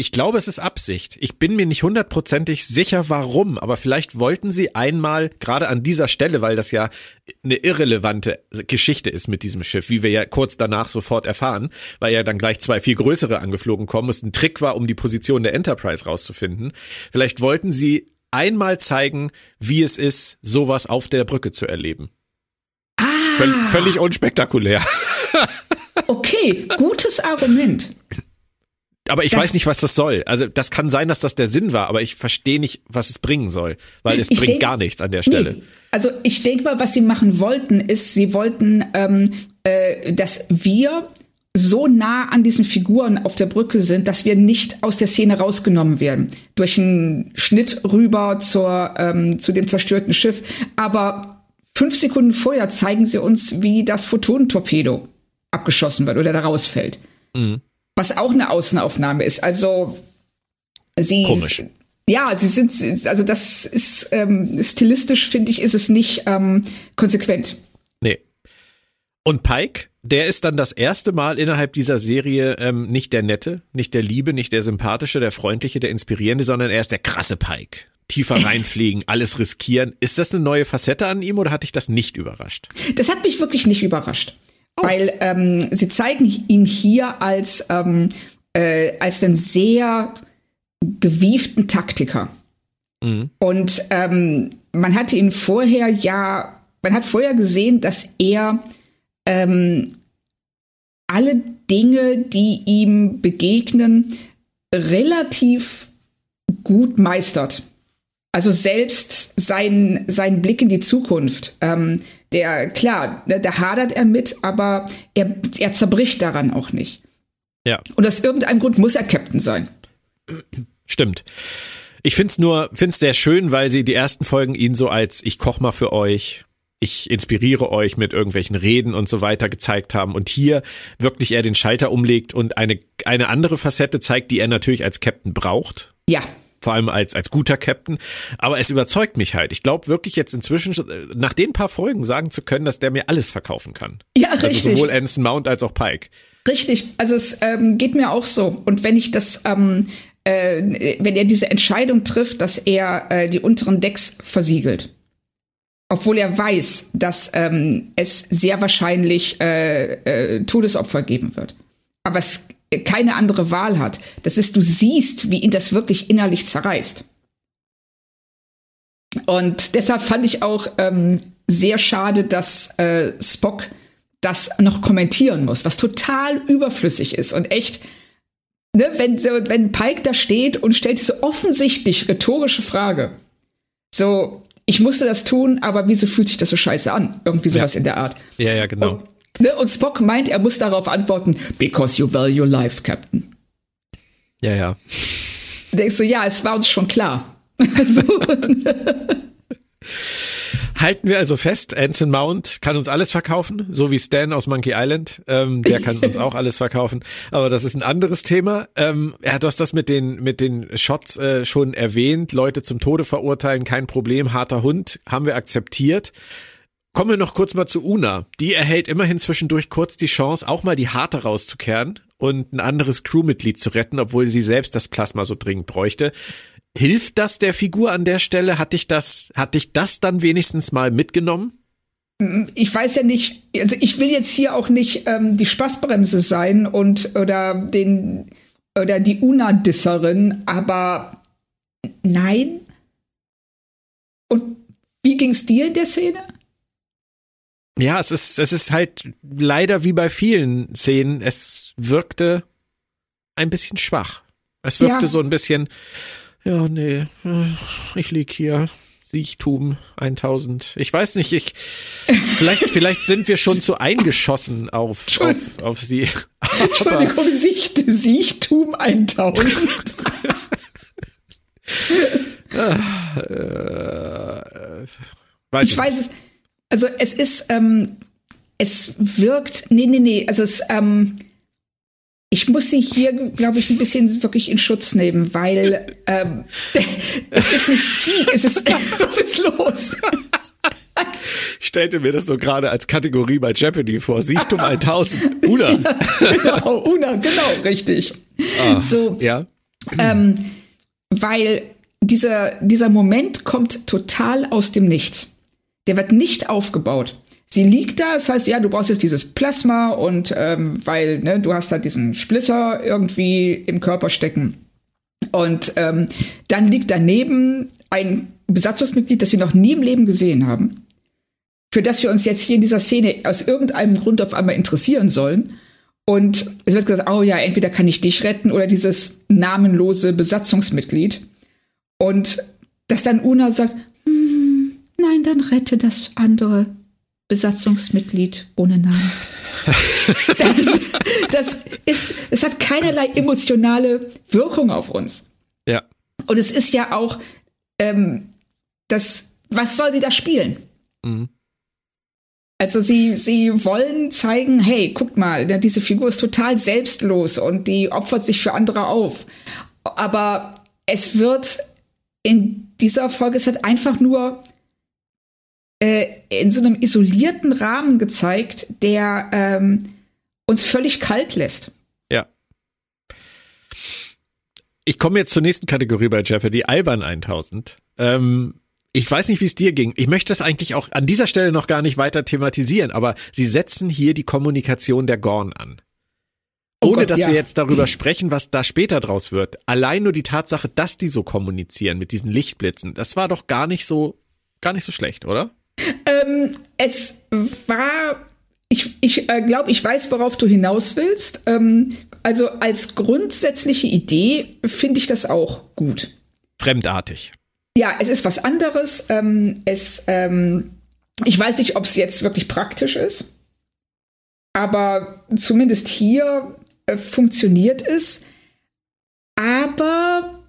Ich glaube, es ist Absicht. Ich bin mir nicht hundertprozentig sicher, warum, aber vielleicht wollten sie einmal, gerade an dieser Stelle, weil das ja eine irrelevante Geschichte ist mit diesem Schiff, wie wir ja kurz danach sofort erfahren, weil ja dann gleich zwei viel größere angeflogen kommen, es ein Trick war, um die Position der Enterprise rauszufinden. Vielleicht wollten sie einmal zeigen, wie es ist, sowas auf der Brücke zu erleben. Völ völlig unspektakulär. *laughs* okay, gutes Argument. Aber ich das, weiß nicht, was das soll. Also das kann sein, dass das der Sinn war, aber ich verstehe nicht, was es bringen soll, weil es bringt denk, gar nichts an der Stelle. Nee. Also ich denke mal, was sie machen wollten, ist, sie wollten, ähm, äh, dass wir so nah an diesen Figuren auf der Brücke sind, dass wir nicht aus der Szene rausgenommen werden. Durch einen Schnitt rüber zur, ähm, zu dem zerstörten Schiff. Aber Fünf Sekunden vorher zeigen sie uns, wie das Photonentorpedo abgeschossen wird oder da rausfällt. Mhm. Was auch eine Außenaufnahme ist. Also sie. Komisch. ja, sie sind, also das ist ähm, stilistisch, finde ich, ist es nicht ähm, konsequent. Nee. Und Pike, der ist dann das erste Mal innerhalb dieser Serie ähm, nicht der Nette, nicht der Liebe, nicht der Sympathische, der Freundliche, der Inspirierende, sondern er ist der krasse Pike. Tiefer reinfliegen, alles riskieren. Ist das eine neue Facette an ihm oder hat dich das nicht überrascht? Das hat mich wirklich nicht überrascht. Oh. Weil ähm, sie zeigen ihn hier als, ähm, äh, als den sehr gewieften Taktiker. Mhm. Und ähm, man hatte ihn vorher ja, man hat vorher gesehen, dass er ähm, alle Dinge, die ihm begegnen, relativ gut meistert. Also selbst sein, sein Blick in die Zukunft, ähm, der, klar, ne, da hadert er mit, aber er, er zerbricht daran auch nicht. Ja. Und aus irgendeinem Grund muss er Captain sein. Stimmt. Ich find's nur, find's sehr schön, weil sie die ersten Folgen ihn so als ich koch mal für euch, ich inspiriere euch mit irgendwelchen Reden und so weiter gezeigt haben und hier wirklich er den Schalter umlegt und eine, eine andere Facette zeigt, die er natürlich als Captain braucht. Ja. Vor allem als, als guter Captain. Aber es überzeugt mich halt. Ich glaube wirklich jetzt inzwischen, nach den paar Folgen sagen zu können, dass der mir alles verkaufen kann. Ja, also richtig. Sowohl Anson Mount als auch Pike. Richtig. Also es ähm, geht mir auch so. Und wenn ich das, ähm, äh, wenn er diese Entscheidung trifft, dass er äh, die unteren Decks versiegelt, obwohl er weiß, dass ähm, es sehr wahrscheinlich äh, äh, Todesopfer geben wird. Aber es keine andere Wahl hat. Das ist, du siehst, wie ihn das wirklich innerlich zerreißt. Und deshalb fand ich auch ähm, sehr schade, dass äh, Spock das noch kommentieren muss, was total überflüssig ist und echt, ne, wenn, so, wenn Pike da steht und stellt diese offensichtlich rhetorische Frage, so, ich musste das tun, aber wieso fühlt sich das so scheiße an? Irgendwie sowas ja. in der Art. Ja, ja, genau. Und Ne? Und Spock meint, er muss darauf antworten, because you value life, Captain. Ja, ja. Denkst du, ja, es war uns schon klar. *laughs* so. Halten wir also fest, Anson Mount kann uns alles verkaufen, so wie Stan aus Monkey Island. Ähm, der kann uns auch alles verkaufen. Aber das ist ein anderes Thema. Ähm, er hat das mit den, mit den Shots äh, schon erwähnt. Leute zum Tode verurteilen, kein Problem. Harter Hund, haben wir akzeptiert. Kommen wir noch kurz mal zu Una. Die erhält immerhin zwischendurch kurz die Chance, auch mal die Harte rauszukehren und ein anderes Crewmitglied zu retten, obwohl sie selbst das Plasma so dringend bräuchte. Hilft das der Figur an der Stelle? Hat dich das, hat dich das dann wenigstens mal mitgenommen? Ich weiß ja nicht, also ich will jetzt hier auch nicht ähm, die Spaßbremse sein und oder den oder die Una-Disserin, aber nein. Und wie ging's dir in der Szene? Ja, es ist, es ist halt leider wie bei vielen Szenen, es wirkte ein bisschen schwach. Es wirkte ja. so ein bisschen, ja, nee, ich lieg hier, Siechtum 1000. Ich weiß nicht, ich, vielleicht, *laughs* vielleicht sind wir schon zu eingeschossen auf, auf, auf sie. *laughs* Entschuldigung, Sicht, Siechtum 1000. äh, *laughs* äh, weiß ich, ich weiß es, also es ist, ähm, es wirkt, nee, nee, nee, also es, ähm, ich muss sie hier, glaube ich, ein bisschen wirklich in Schutz nehmen, weil ähm, *laughs* es ist nicht sie, es ist, *laughs* was ist los? Ich stellte mir das so gerade als Kategorie bei Jeopardy vor. Siehst du mal 1000? Una. Ja, *laughs* genau, Una, genau, richtig. Ah, so, ja. Ähm, weil dieser, dieser Moment kommt total aus dem Nichts. Der wird nicht aufgebaut. Sie liegt da, das heißt, ja, du brauchst jetzt dieses Plasma und ähm, weil ne, du hast da diesen Splitter irgendwie im Körper stecken. Und ähm, dann liegt daneben ein Besatzungsmitglied, das wir noch nie im Leben gesehen haben, für das wir uns jetzt hier in dieser Szene aus irgendeinem Grund auf einmal interessieren sollen. Und es wird gesagt, oh ja, entweder kann ich dich retten oder dieses namenlose Besatzungsmitglied. Und dass dann Una sagt, Nein, dann rette das andere Besatzungsmitglied ohne Namen. *laughs* das, das ist, es hat keinerlei emotionale Wirkung auf uns. Ja. Und es ist ja auch, ähm, das, was soll sie da spielen? Mhm. Also sie, sie wollen zeigen, hey, guck mal, diese Figur ist total selbstlos und die opfert sich für andere auf. Aber es wird in dieser Folge ist halt einfach nur äh, in so einem isolierten Rahmen gezeigt, der ähm, uns völlig kalt lässt. Ja. Ich komme jetzt zur nächsten Kategorie bei Jeopardy, Alban 1000. Ähm, ich weiß nicht, wie es dir ging. Ich möchte das eigentlich auch an dieser Stelle noch gar nicht weiter thematisieren, aber sie setzen hier die Kommunikation der Gorn an. Oh Ohne Gott, dass ja. wir jetzt darüber sprechen, was da später draus wird. Allein nur die Tatsache, dass die so kommunizieren mit diesen Lichtblitzen, das war doch gar nicht so, gar nicht so schlecht, oder? Ähm, es war, ich, ich äh, glaube, ich weiß, worauf du hinaus willst. Ähm, also als grundsätzliche Idee finde ich das auch gut. Fremdartig. Ja, es ist was anderes. Ähm, es, ähm, ich weiß nicht, ob es jetzt wirklich praktisch ist, aber zumindest hier äh, funktioniert es. Aber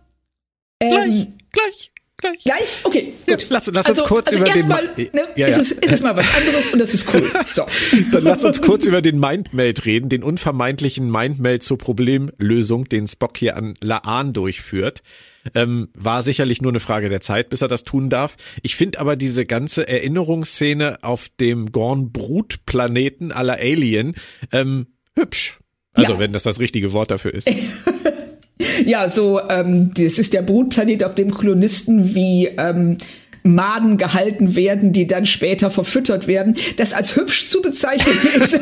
ähm, gleich, gleich. Gleich? Gleich? Okay, gut. Lass, lass also, uns kurz also über den. Mal, ne, ja, ja. Ist, es, ist es mal was anderes und das ist cool. *laughs* So. Dann lass uns kurz über den Mindmeld reden, den unvermeintlichen Mindmeld zur Problemlösung, den Spock hier an Laan durchführt. Ähm, war sicherlich nur eine Frage der Zeit, bis er das tun darf. Ich finde aber diese ganze Erinnerungsszene auf dem Gorn-Brutplaneten aller Alien ähm, hübsch. Also ja. wenn das das richtige Wort dafür ist. *laughs* Ja, so, ähm, das ist der Brutplanet, auf dem Kolonisten wie ähm, Maden gehalten werden, die dann später verfüttert werden. Das als hübsch zu bezeichnen *laughs* ist.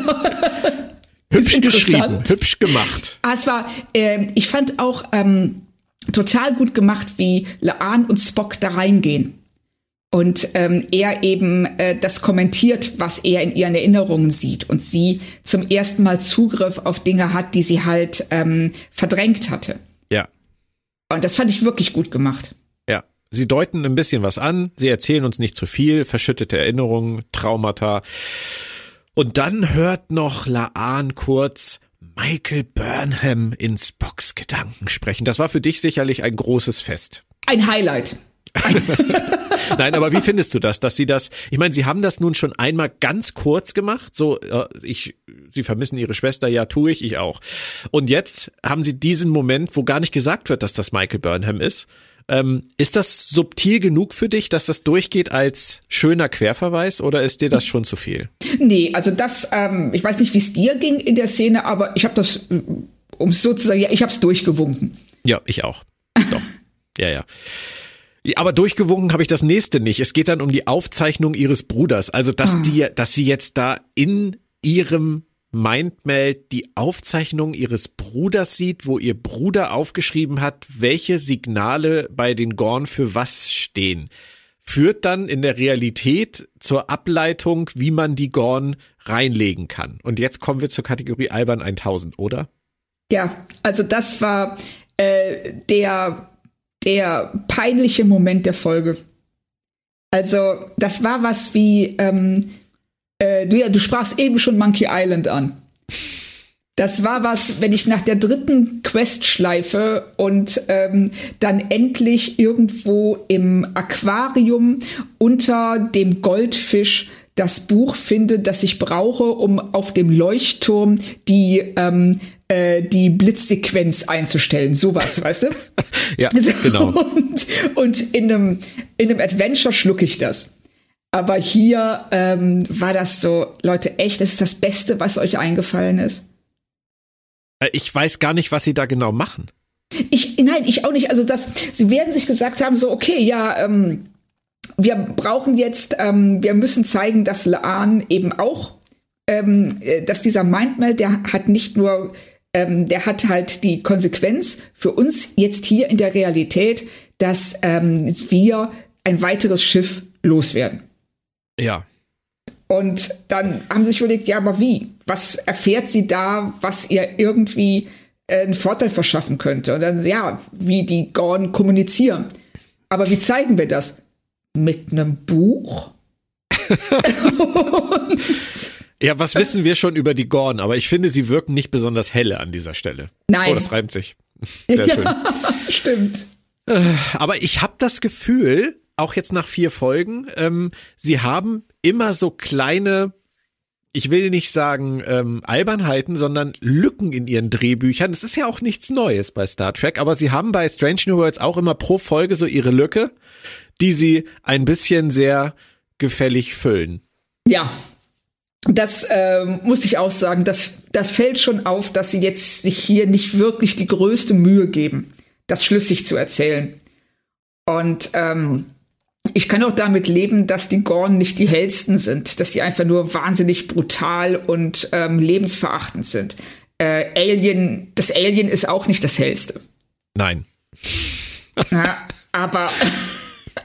hübsch geschrieben, hübsch gemacht. Ah, es war, äh, ich fand auch ähm, total gut gemacht, wie Laan und Spock da reingehen. Und ähm, er eben äh, das kommentiert, was er in ihren Erinnerungen sieht und sie zum ersten Mal Zugriff auf Dinge hat, die sie halt ähm, verdrängt hatte. Und das fand ich wirklich gut gemacht. Ja. Sie deuten ein bisschen was an, sie erzählen uns nicht zu viel, verschüttete Erinnerungen, Traumata. Und dann hört noch Laan kurz Michael Burnham in Spocks Gedanken sprechen. Das war für dich sicherlich ein großes Fest. Ein Highlight. *laughs* Nein, aber wie findest du das, dass sie das, ich meine, sie haben das nun schon einmal ganz kurz gemacht, so, äh, ich, sie vermissen ihre Schwester, ja, tue ich, ich auch. Und jetzt haben sie diesen Moment, wo gar nicht gesagt wird, dass das Michael Burnham ist. Ähm, ist das subtil genug für dich, dass das durchgeht als schöner Querverweis oder ist dir das schon zu viel? Nee, also das, ähm, ich weiß nicht, wie es dir ging in der Szene, aber ich habe das, äh, um es so zu sagen, ja, ich habe es durchgewunken. Ja, ich auch. Doch. ja, ja. Aber durchgewunken habe ich das nächste nicht. Es geht dann um die Aufzeichnung ihres Bruders. Also, dass ah. die, dass sie jetzt da in ihrem Mindmeld die Aufzeichnung ihres Bruders sieht, wo ihr Bruder aufgeschrieben hat, welche Signale bei den Gorn für was stehen. Führt dann in der Realität zur Ableitung, wie man die Gorn reinlegen kann. Und jetzt kommen wir zur Kategorie Albern 1000, oder? Ja, also das war äh, der der peinliche Moment der Folge. Also, das war was wie, ähm, äh, du, ja, du sprachst eben schon Monkey Island an. Das war was, wenn ich nach der dritten Quest schleife und ähm, dann endlich irgendwo im Aquarium unter dem Goldfisch das Buch finde, das ich brauche, um auf dem Leuchtturm die ähm, äh, die Blitzsequenz einzustellen, sowas, weißt du? *laughs* ja, *laughs* genau. Und, und in einem in einem Adventure schlucke ich das. Aber hier ähm, war das so, Leute, echt, das ist das Beste, was euch eingefallen ist. Äh, ich weiß gar nicht, was sie da genau machen. Ich, nein, ich auch nicht. Also das, sie werden sich gesagt haben, so, okay, ja, ähm, wir brauchen jetzt, ähm, wir müssen zeigen, dass Laan eben auch, ähm, äh, dass dieser Mindmeld, der hat nicht nur, ähm, der hat halt die Konsequenz für uns jetzt hier in der Realität, dass ähm, wir ein weiteres Schiff loswerden. Ja. Und dann haben sie sich überlegt, ja, aber wie? Was erfährt sie da, was ihr irgendwie äh, einen Vorteil verschaffen könnte? Und dann, ja, wie die Gorn kommunizieren. Aber wie zeigen wir das? mit einem Buch. *laughs* ja, was wissen wir schon über die Gorn? Aber ich finde, sie wirken nicht besonders helle an dieser Stelle. Nein. Oh, das reimt sich. Sehr ja, schön. *laughs* Stimmt. Äh, aber ich habe das Gefühl, auch jetzt nach vier Folgen, ähm, sie haben immer so kleine ich will nicht sagen ähm, Albernheiten, sondern Lücken in ihren Drehbüchern. Das ist ja auch nichts Neues bei Star Trek, aber sie haben bei Strange New Worlds auch immer pro Folge so ihre Lücke, die sie ein bisschen sehr gefällig füllen. Ja, das ähm, muss ich auch sagen, das, das fällt schon auf, dass sie jetzt sich hier nicht wirklich die größte Mühe geben, das schlüssig zu erzählen. Und ähm, ich kann auch damit leben, dass die Gorn nicht die hellsten sind, dass sie einfach nur wahnsinnig brutal und ähm, lebensverachtend sind. Äh, Alien, das Alien ist auch nicht das hellste. Nein. ja, aber,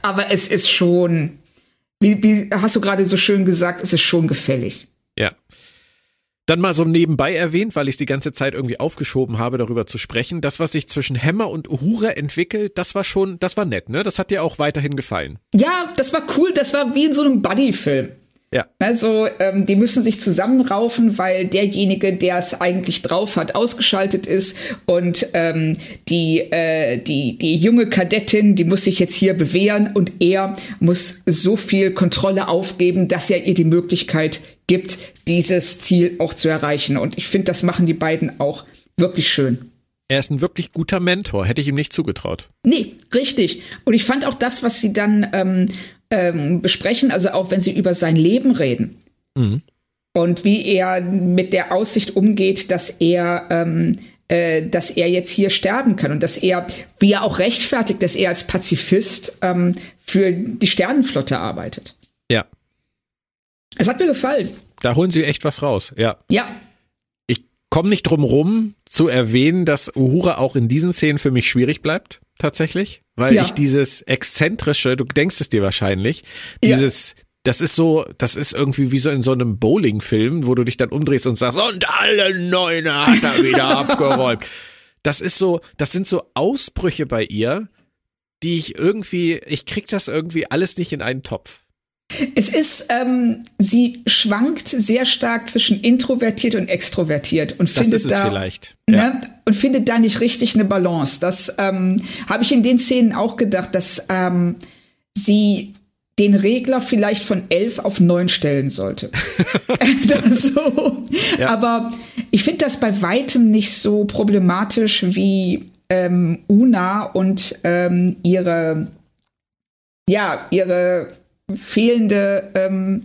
aber es ist schon, wie, wie hast du gerade so schön gesagt, es ist schon gefällig. Dann mal so nebenbei erwähnt, weil ich es die ganze Zeit irgendwie aufgeschoben habe, darüber zu sprechen. Das, was sich zwischen Hämmer und Uhura entwickelt, das war schon, das war nett, ne? Das hat dir auch weiterhin gefallen. Ja, das war cool. Das war wie in so einem Buddy-Film. Ja. Also, ähm, die müssen sich zusammenraufen, weil derjenige, der es eigentlich drauf hat, ausgeschaltet ist. Und ähm, die, äh, die, die junge Kadettin, die muss sich jetzt hier bewähren und er muss so viel Kontrolle aufgeben, dass er ihr die Möglichkeit gibt, dieses Ziel auch zu erreichen. Und ich finde, das machen die beiden auch wirklich schön. Er ist ein wirklich guter Mentor, hätte ich ihm nicht zugetraut. Nee, richtig. Und ich fand auch das, was sie dann ähm, ähm, besprechen, also auch wenn sie über sein Leben reden. Mhm. Und wie er mit der Aussicht umgeht, dass er, ähm, äh, dass er jetzt hier sterben kann und dass er, wie er auch rechtfertigt, dass er als Pazifist ähm, für die Sternenflotte arbeitet. Ja. Es hat mir gefallen. Da holen sie echt was raus, ja. Ja. Ich komme nicht drum rum zu erwähnen, dass Uhura auch in diesen Szenen für mich schwierig bleibt, tatsächlich. Weil ja. ich dieses exzentrische, du denkst es dir wahrscheinlich, dieses, ja. das ist so, das ist irgendwie wie so in so einem Bowling-Film, wo du dich dann umdrehst und sagst, und alle Neune hat er wieder *laughs* abgeräumt. Das ist so, das sind so Ausbrüche bei ihr, die ich irgendwie, ich krieg das irgendwie alles nicht in einen Topf. Es ist, ähm, sie schwankt sehr stark zwischen introvertiert und extrovertiert und das findet da vielleicht. Ne, ja. und findet da nicht richtig eine Balance. Das ähm, habe ich in den Szenen auch gedacht, dass ähm, sie den Regler vielleicht von elf auf neun stellen sollte. *laughs* *laughs* so. ja. Aber ich finde das bei weitem nicht so problematisch wie ähm, Una und ähm, ihre ja ihre fehlende, ähm,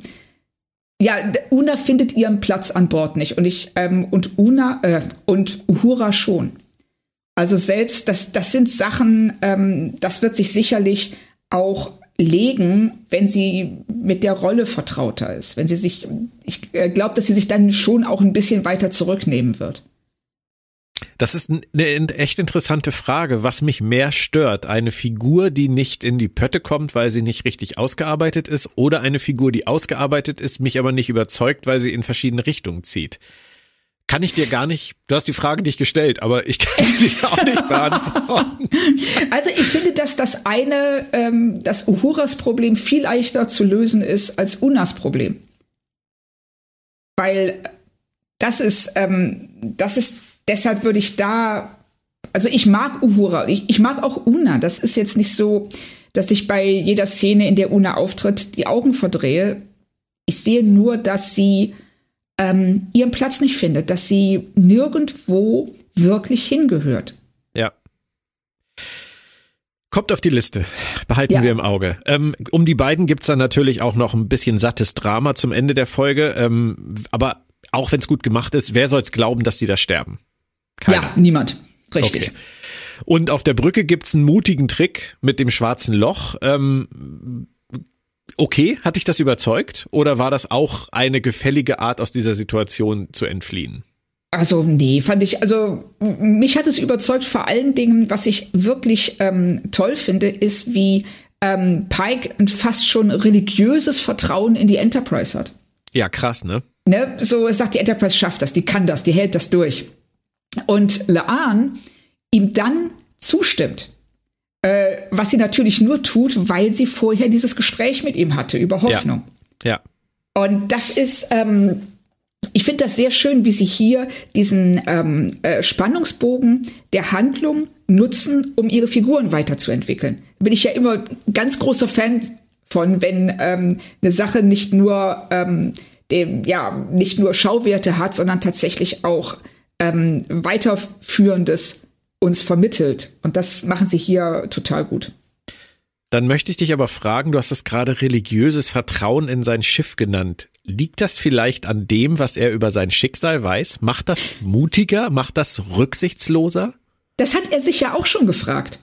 ja, Una findet ihren Platz an Bord nicht und ich ähm, und Una äh, und Uhura schon. Also selbst das, das sind Sachen, ähm, das wird sich sicherlich auch legen, wenn sie mit der Rolle vertrauter ist. Wenn sie sich, ich äh, glaube, dass sie sich dann schon auch ein bisschen weiter zurücknehmen wird. Das ist eine echt interessante Frage, was mich mehr stört. Eine Figur, die nicht in die Pötte kommt, weil sie nicht richtig ausgearbeitet ist, oder eine Figur, die ausgearbeitet ist, mich aber nicht überzeugt, weil sie in verschiedene Richtungen zieht. Kann ich dir gar nicht, du hast die Frage nicht gestellt, aber ich kann sie dir auch nicht beantworten. *laughs* Also ich finde, dass das eine, ähm, das Uhuras Problem viel leichter zu lösen ist als Unas Problem. Weil das ist, ähm, das ist deshalb würde ich da, also ich mag Uhura, ich, ich mag auch Una. Das ist jetzt nicht so, dass ich bei jeder Szene, in der Una auftritt, die Augen verdrehe. Ich sehe nur, dass sie ähm, ihren Platz nicht findet, dass sie nirgendwo wirklich hingehört. Ja. Kommt auf die Liste. Behalten ja. wir im Auge. Ähm, um die beiden gibt's dann natürlich auch noch ein bisschen sattes Drama zum Ende der Folge. Ähm, aber auch wenn es gut gemacht ist, wer soll's glauben, dass sie da sterben? Keiner. Ja, niemand. Richtig. Okay. Und auf der Brücke gibt's einen mutigen Trick mit dem schwarzen Loch. Ähm, okay, hat dich das überzeugt? Oder war das auch eine gefällige Art, aus dieser Situation zu entfliehen? Also nee, fand ich, also mich hat es überzeugt, vor allen Dingen, was ich wirklich ähm, toll finde, ist, wie ähm, Pike ein fast schon religiöses Vertrauen in die Enterprise hat. Ja, krass, ne? Ne, so sagt die Enterprise schafft das, die kann das, die hält das durch. Und Laan ihm dann zustimmt. Äh, was sie natürlich nur tut, weil sie vorher dieses Gespräch mit ihm hatte über Hoffnung. Ja. ja. Und das ist, ähm, ich finde das sehr schön, wie sie hier diesen ähm, äh, Spannungsbogen der Handlung nutzen, um ihre Figuren weiterzuentwickeln. Bin ich ja immer ganz großer Fan von, wenn ähm, eine Sache nicht nur ähm, dem ja nicht nur Schauwerte hat, sondern tatsächlich auch ähm, weiterführendes uns vermittelt. Und das machen sie hier total gut. Dann möchte ich dich aber fragen, du hast es gerade religiöses Vertrauen in sein Schiff genannt. Liegt das vielleicht an dem, was er über sein Schicksal weiß? Macht das mutiger? Macht das rücksichtsloser? Das hat er sich ja auch schon gefragt.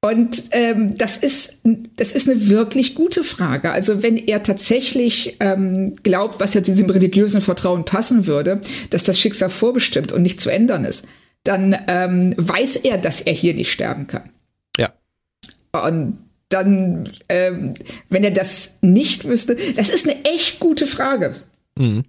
Und ähm, das ist das ist eine wirklich gute Frage. Also wenn er tatsächlich ähm, glaubt, was ja diesem religiösen Vertrauen passen würde, dass das Schicksal vorbestimmt und nicht zu ändern ist, dann ähm, weiß er, dass er hier nicht sterben kann. Ja. Und dann, ähm, wenn er das nicht wüsste, das ist eine echt gute Frage. Mhm.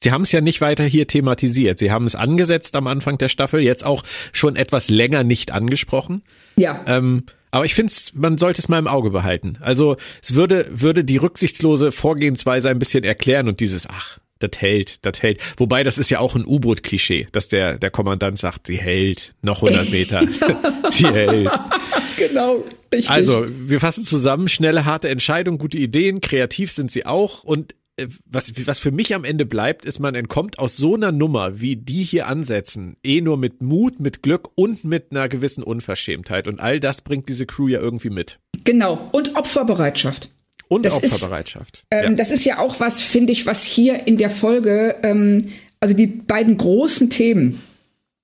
Sie haben es ja nicht weiter hier thematisiert. Sie haben es angesetzt am Anfang der Staffel, jetzt auch schon etwas länger nicht angesprochen. Ja. Ähm, aber ich finde, man sollte es mal im Auge behalten. Also es würde, würde die rücksichtslose Vorgehensweise ein bisschen erklären und dieses, ach, das hält, das hält. Wobei, das ist ja auch ein U-Boot-Klischee, dass der, der Kommandant sagt, sie hält, noch 100 *laughs* Meter, *laughs* sie hält. Genau, richtig. Also, wir fassen zusammen, schnelle, harte Entscheidung, gute Ideen, kreativ sind sie auch und was, was für mich am Ende bleibt, ist, man entkommt aus so einer Nummer, wie die hier ansetzen, eh nur mit Mut, mit Glück und mit einer gewissen Unverschämtheit. Und all das bringt diese Crew ja irgendwie mit. Genau. Und Opferbereitschaft. Und Das Opferbereitschaft. Ähm, ja. Das ist ja auch was, finde ich, was hier in der Folge, ähm, also die beiden großen Themen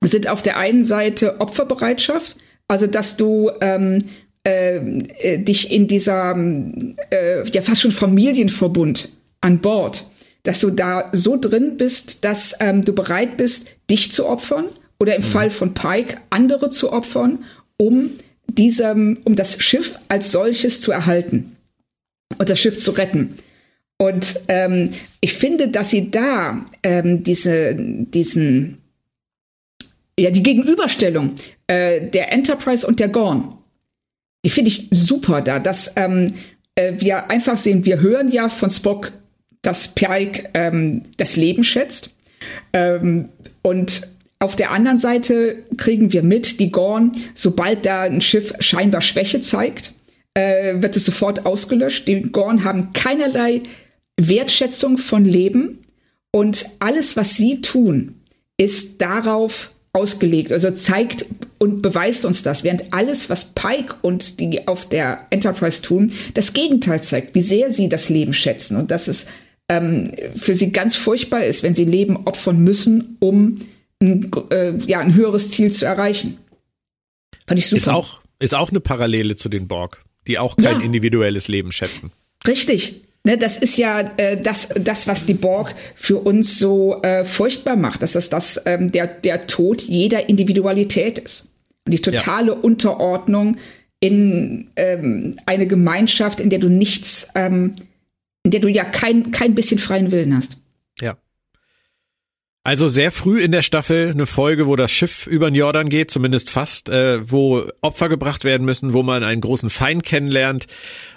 sind auf der einen Seite Opferbereitschaft, also dass du ähm, äh, äh, dich in dieser äh, ja fast schon Familienverbund an Bord, dass du da so drin bist, dass ähm, du bereit bist, dich zu opfern oder im Fall von Pike andere zu opfern, um diesem, um das Schiff als solches zu erhalten und das Schiff zu retten. Und ähm, ich finde, dass sie da ähm, diese, diesen, ja, die Gegenüberstellung äh, der Enterprise und der Gorn, die finde ich super da, dass ähm, äh, wir einfach sehen, wir hören ja von Spock, dass Pike ähm, das Leben schätzt. Ähm, und auf der anderen Seite kriegen wir mit, die Gorn, sobald da ein Schiff scheinbar Schwäche zeigt, äh, wird es sofort ausgelöscht. Die Gorn haben keinerlei Wertschätzung von Leben und alles, was sie tun, ist darauf ausgelegt, also zeigt und beweist uns das, während alles, was Pike und die auf der Enterprise tun, das Gegenteil zeigt, wie sehr sie das Leben schätzen und dass es ähm, für sie ganz furchtbar ist, wenn sie Leben opfern müssen, um ein, äh, ja, ein höheres Ziel zu erreichen. Fand ich super. Ist auch, ist auch eine Parallele zu den Borg, die auch kein Ja. individuelles Leben schätzen. Richtig. Ne, das ist ja äh, das, das, was die Borg für uns so äh, furchtbar macht, dass das, das ähm, der, der Tod jeder Individualität ist. Und die totale Unterordnung in ähm, eine Gemeinschaft, in der du nichts, ähm, in der du ja kein, kein bisschen freien Willen hast. Ja. Also sehr früh in der Staffel eine Folge, wo das Schiff über den Jordan geht, zumindest fast, äh, wo Opfer gebracht werden müssen, wo man einen großen Feind kennenlernt.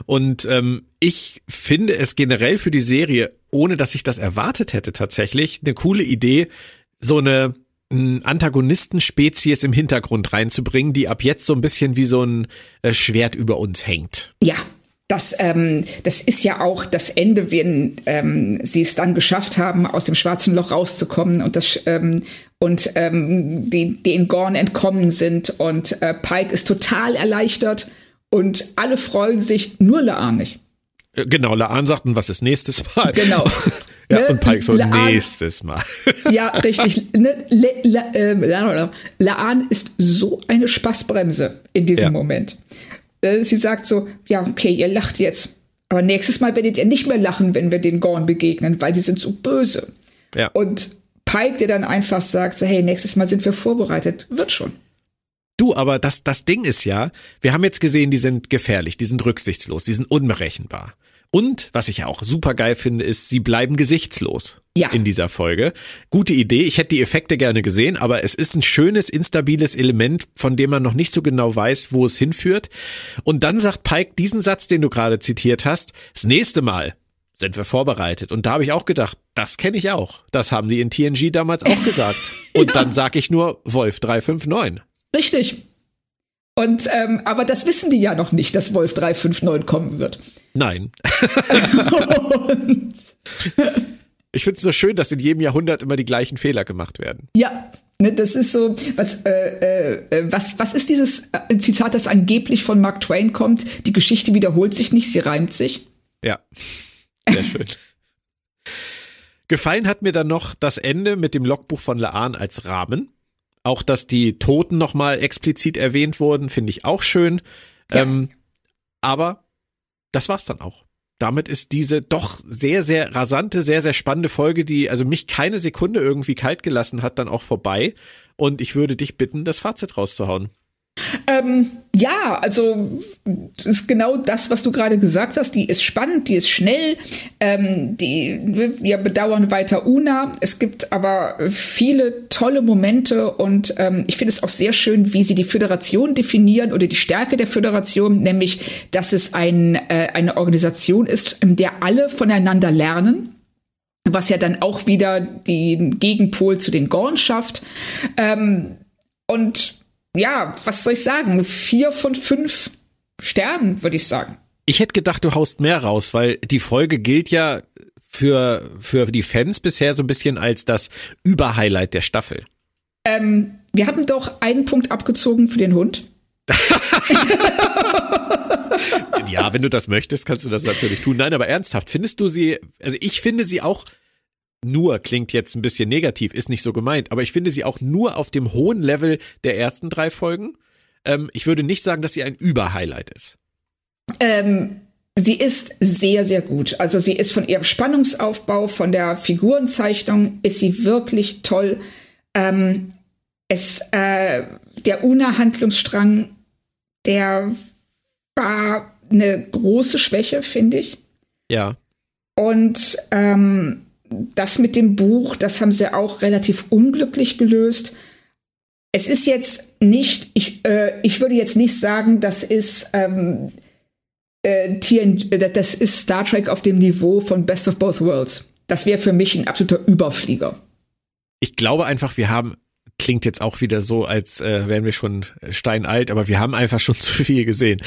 Und ähm, ich finde es generell für die Serie, ohne dass ich das erwartet hätte tatsächlich, eine coole Idee, so eine n, Antagonistenspezies im Hintergrund reinzubringen, die ab jetzt so ein bisschen wie so ein äh, Schwert über uns hängt. Ja, das, ähm, das ist ja auch das Ende, wenn ähm, sie es dann geschafft haben, aus dem schwarzen Loch rauszukommen und das ähm, und ähm, die, die in Gorn entkommen sind und äh, Pike ist total erleichtert und alle freuen sich, nur Laan nicht. Äh, Genau, Laan sagt, und was ist nächstes Mal? Genau. *laughs* ja, Ne? und Pike so, Laan- nächstes Mal. *laughs* Ja, richtig. Ne, Le, La, äh, La, La, Laan ist so eine Spaßbremse in diesem Ja. Moment. Äh, sie sagt so, ja, okay, ihr lacht jetzt. Aber nächstes Mal werdet ihr nicht mehr lachen, wenn wir den Gorn begegnen, weil die sind so böse. Ja. Und Pike, der dann einfach sagt, so, hey, nächstes Mal sind wir vorbereitet, wird schon. Du, aber das, das Ding ist ja, wir haben jetzt gesehen, die sind gefährlich, die sind rücksichtslos, die sind unberechenbar. Und, was ich auch super geil finde, ist, sie bleiben gesichtslos Ja. in dieser Folge. Gute Idee, ich hätte die Effekte gerne gesehen, aber es ist ein schönes, instabiles Element, von dem man noch nicht so genau weiß, wo es hinführt. Und dann sagt Pike diesen Satz, den du gerade zitiert hast, das nächste Mal sind wir vorbereitet. Und da habe ich auch gedacht, das kenne ich auch. Das haben die in TNG damals auch gesagt. *laughs* Und dann sag ich nur Wolf 359. Richtig. Und, ähm, aber das wissen die ja noch nicht, dass Wolf 359 kommen wird. Nein. *laughs* Und *laughs* Ich finde es nur schön, dass in jedem Jahrhundert immer die gleichen Fehler gemacht werden. Ja, ne, das ist so, was, äh, äh, was, was ist dieses äh, Zitat, das angeblich von Mark Twain kommt? Die Geschichte wiederholt sich nicht, sie reimt sich. Ja, sehr schön. *laughs* Gefallen hat mir dann noch das Ende mit dem Logbuch von Laan als Rahmen. Auch, dass die Toten nochmal explizit erwähnt wurden, finde ich auch schön. Ja. Ähm, aber das war's dann auch. Damit ist diese doch sehr, sehr rasante, sehr, sehr spannende Folge, die also mich keine Sekunde irgendwie kalt gelassen hat, dann auch vorbei. Und ich würde dich bitten, das Fazit rauszuhauen. Ähm, ja, also ist genau das, was du gerade gesagt hast. Die ist spannend, die ist schnell. Ähm, die, wir bedauern weiter Una. Es gibt aber viele tolle Momente und ähm, ich finde es auch sehr schön, wie sie die Föderation definieren oder die Stärke der Föderation, nämlich, dass es ein, äh, eine Organisation ist, in der alle voneinander lernen was ja dann auch wieder den Gegenpol zu den Gorn schafft. Ähm, und ja, was soll ich sagen? Vier von fünf Sternen, würde ich sagen. Ich hätte gedacht, du haust mehr raus, weil die Folge gilt ja für, für die Fans bisher so ein bisschen als das Überhighlight der Staffel. Ähm, wir hatten doch einen Punkt abgezogen für den Hund. *laughs* ja, wenn du das möchtest, kannst du das natürlich tun. Nein, aber ernsthaft, findest du sie, also ich finde sie auch nur klingt jetzt ein bisschen negativ, ist nicht so gemeint, aber ich finde sie auch nur auf dem hohen Level der ersten drei Folgen. Ähm, ich würde nicht sagen, dass sie ein Überhighlight ist. Ähm, sie ist sehr, sehr gut. Also sie ist von ihrem Spannungsaufbau, von der Figurenzeichnung, ist sie wirklich toll. Ähm, es, äh, der Una-Handlungsstrang, der war eine große Schwäche, finde ich. Ja. Und ähm, das mit dem Buch, das haben sie auch relativ unglücklich gelöst. Es ist jetzt nicht, ich, äh, ich würde jetzt nicht sagen, das ist, ähm, äh, TN, das ist Star Trek auf dem Niveau von Best of Both Worlds. Das wäre für mich ein absoluter Überflieger. Ich glaube einfach, wir haben klingt jetzt auch wieder so, als äh, wären wir schon steinalt, aber wir haben einfach schon *laughs* zu viel gesehen.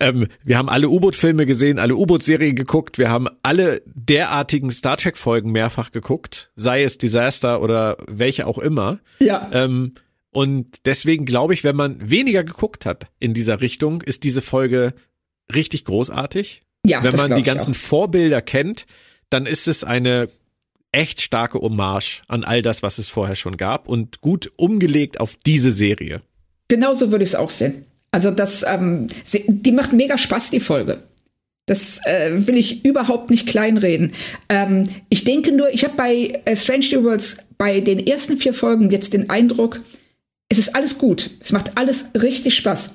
Ähm, wir haben alle U-Boot-Filme gesehen, alle U-Boot-Serien geguckt, wir haben alle derartigen Star Trek-Folgen mehrfach geguckt, sei es Disaster oder welche auch immer. Ja. Ähm, und deswegen glaube ich, wenn man weniger geguckt hat in dieser Richtung, ist diese Folge richtig großartig. Ja, wenn man die ganzen Vorbilder kennt, dann ist es eine echt starke Hommage an all das, was es vorher schon gab und gut umgelegt auf diese Serie. Genauso würde ich es auch sehen. Also das, ähm, sie, die macht mega Spaß, die Folge. Das äh, will ich überhaupt nicht kleinreden. Ähm, ich denke nur, ich habe bei äh, Strange New Worlds bei den ersten vier Folgen jetzt den Eindruck, es ist alles gut. Es macht alles richtig Spaß.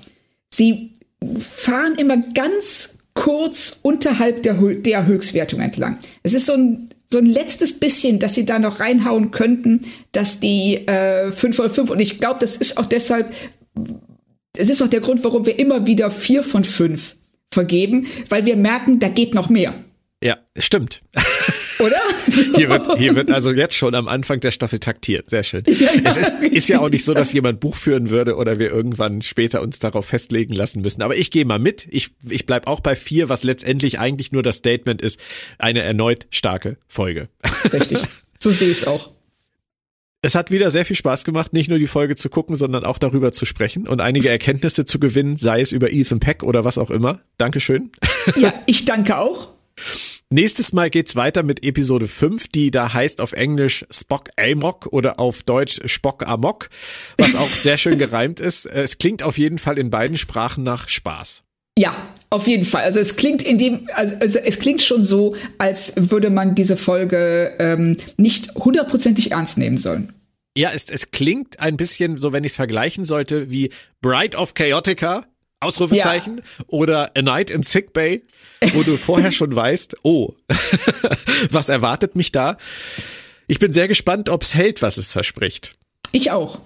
Sie fahren immer ganz kurz unterhalb der, der Höchstwertung entlang. Es ist so ein so ein letztes bisschen, dass sie da noch reinhauen könnten, dass die äh, 5 von 5 und ich glaube, das ist auch deshalb, es ist auch der Grund, warum wir immer wieder 4 von 5 vergeben, weil wir merken, da geht noch mehr. Stimmt. Oder? *laughs* hier, wird, hier wird also jetzt schon am Anfang der Staffel taktiert. Sehr schön. Ja, ja, es ist, ist ja auch nicht so, dass jemand Buch führen würde oder wir irgendwann später uns darauf festlegen lassen müssen. Aber ich gehe mal mit. Ich, ich bleib auch bei vier, was letztendlich eigentlich nur das Statement ist. Eine erneut starke Folge. Richtig. So sehe ich es auch. Es hat wieder sehr viel Spaß gemacht, nicht nur die Folge zu gucken, sondern auch darüber zu sprechen und einige Erkenntnisse zu gewinnen, sei es über Ethan Peck oder was auch immer. Dankeschön. Ja, ich danke auch. Nächstes Mal geht's weiter mit Episode 5, die da heißt auf Englisch Spock Amok oder auf Deutsch Spock Amok, was auch sehr schön gereimt ist. Es klingt auf jeden Fall in beiden Sprachen nach Spaß. Ja, auf jeden Fall. Also es klingt in dem, also, es klingt schon so, als würde man diese Folge ähm, nicht hundertprozentig ernst nehmen sollen. Ja, es, es klingt ein bisschen so, wenn ich es vergleichen sollte, wie Bride of Chaotica, Ausrufezeichen, ja. oder A Night in Sick Bay wo du vorher schon weißt, oh, *laughs* was erwartet mich da? Ich bin sehr gespannt, ob es hält, was es verspricht. Ich auch.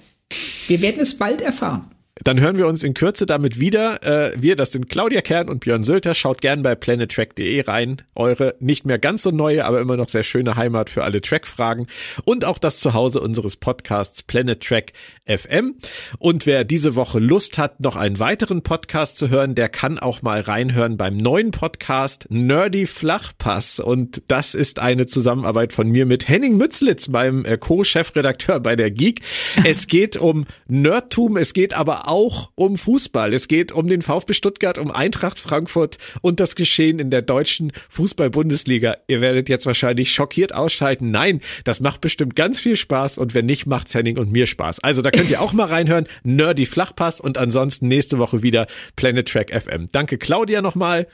Wir werden es bald erfahren. Dann hören wir uns in Kürze damit wieder. Äh, wir, das sind Claudia Kern und Björn Sölter. Schaut gern bei planettrack.de rein. Eure nicht mehr ganz so neue, aber immer noch sehr schöne Heimat für alle Trackfragen und auch das Zuhause unseres Podcasts Planet Track FM. Und wer diese Woche Lust hat, noch einen weiteren Podcast zu hören, der kann auch mal reinhören beim neuen Podcast Nerdy Flachpass. Und das ist eine Zusammenarbeit von mir mit Henning Mützlitz, meinem äh, Co-Chefredakteur bei der Geek. Es *laughs* geht um Nerdtum, es geht aber auch um Fußball. Es geht um den VfB Stuttgart, um Eintracht Frankfurt und das Geschehen in der deutschen Fußball-Bundesliga. Ihr werdet jetzt wahrscheinlich schockiert ausschalten. Nein, das macht bestimmt ganz viel Spaß und wenn nicht, macht's Henning und mir Spaß. Also da könnt ihr auch mal reinhören. Nerdy Flachpass und ansonsten nächste Woche wieder Planet Track FM. Danke Claudia nochmal.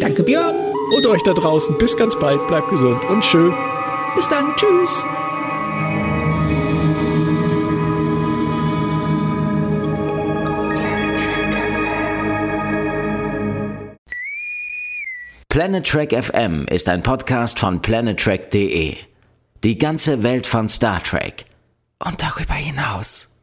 Danke Björn. Und euch da draußen. Bis ganz bald. Bleibt gesund und schön. Bis dann. Tschüss. Planet Trek FM ist ein Podcast von planettrek.de. Die ganze Welt von Star Trek und darüber hinaus.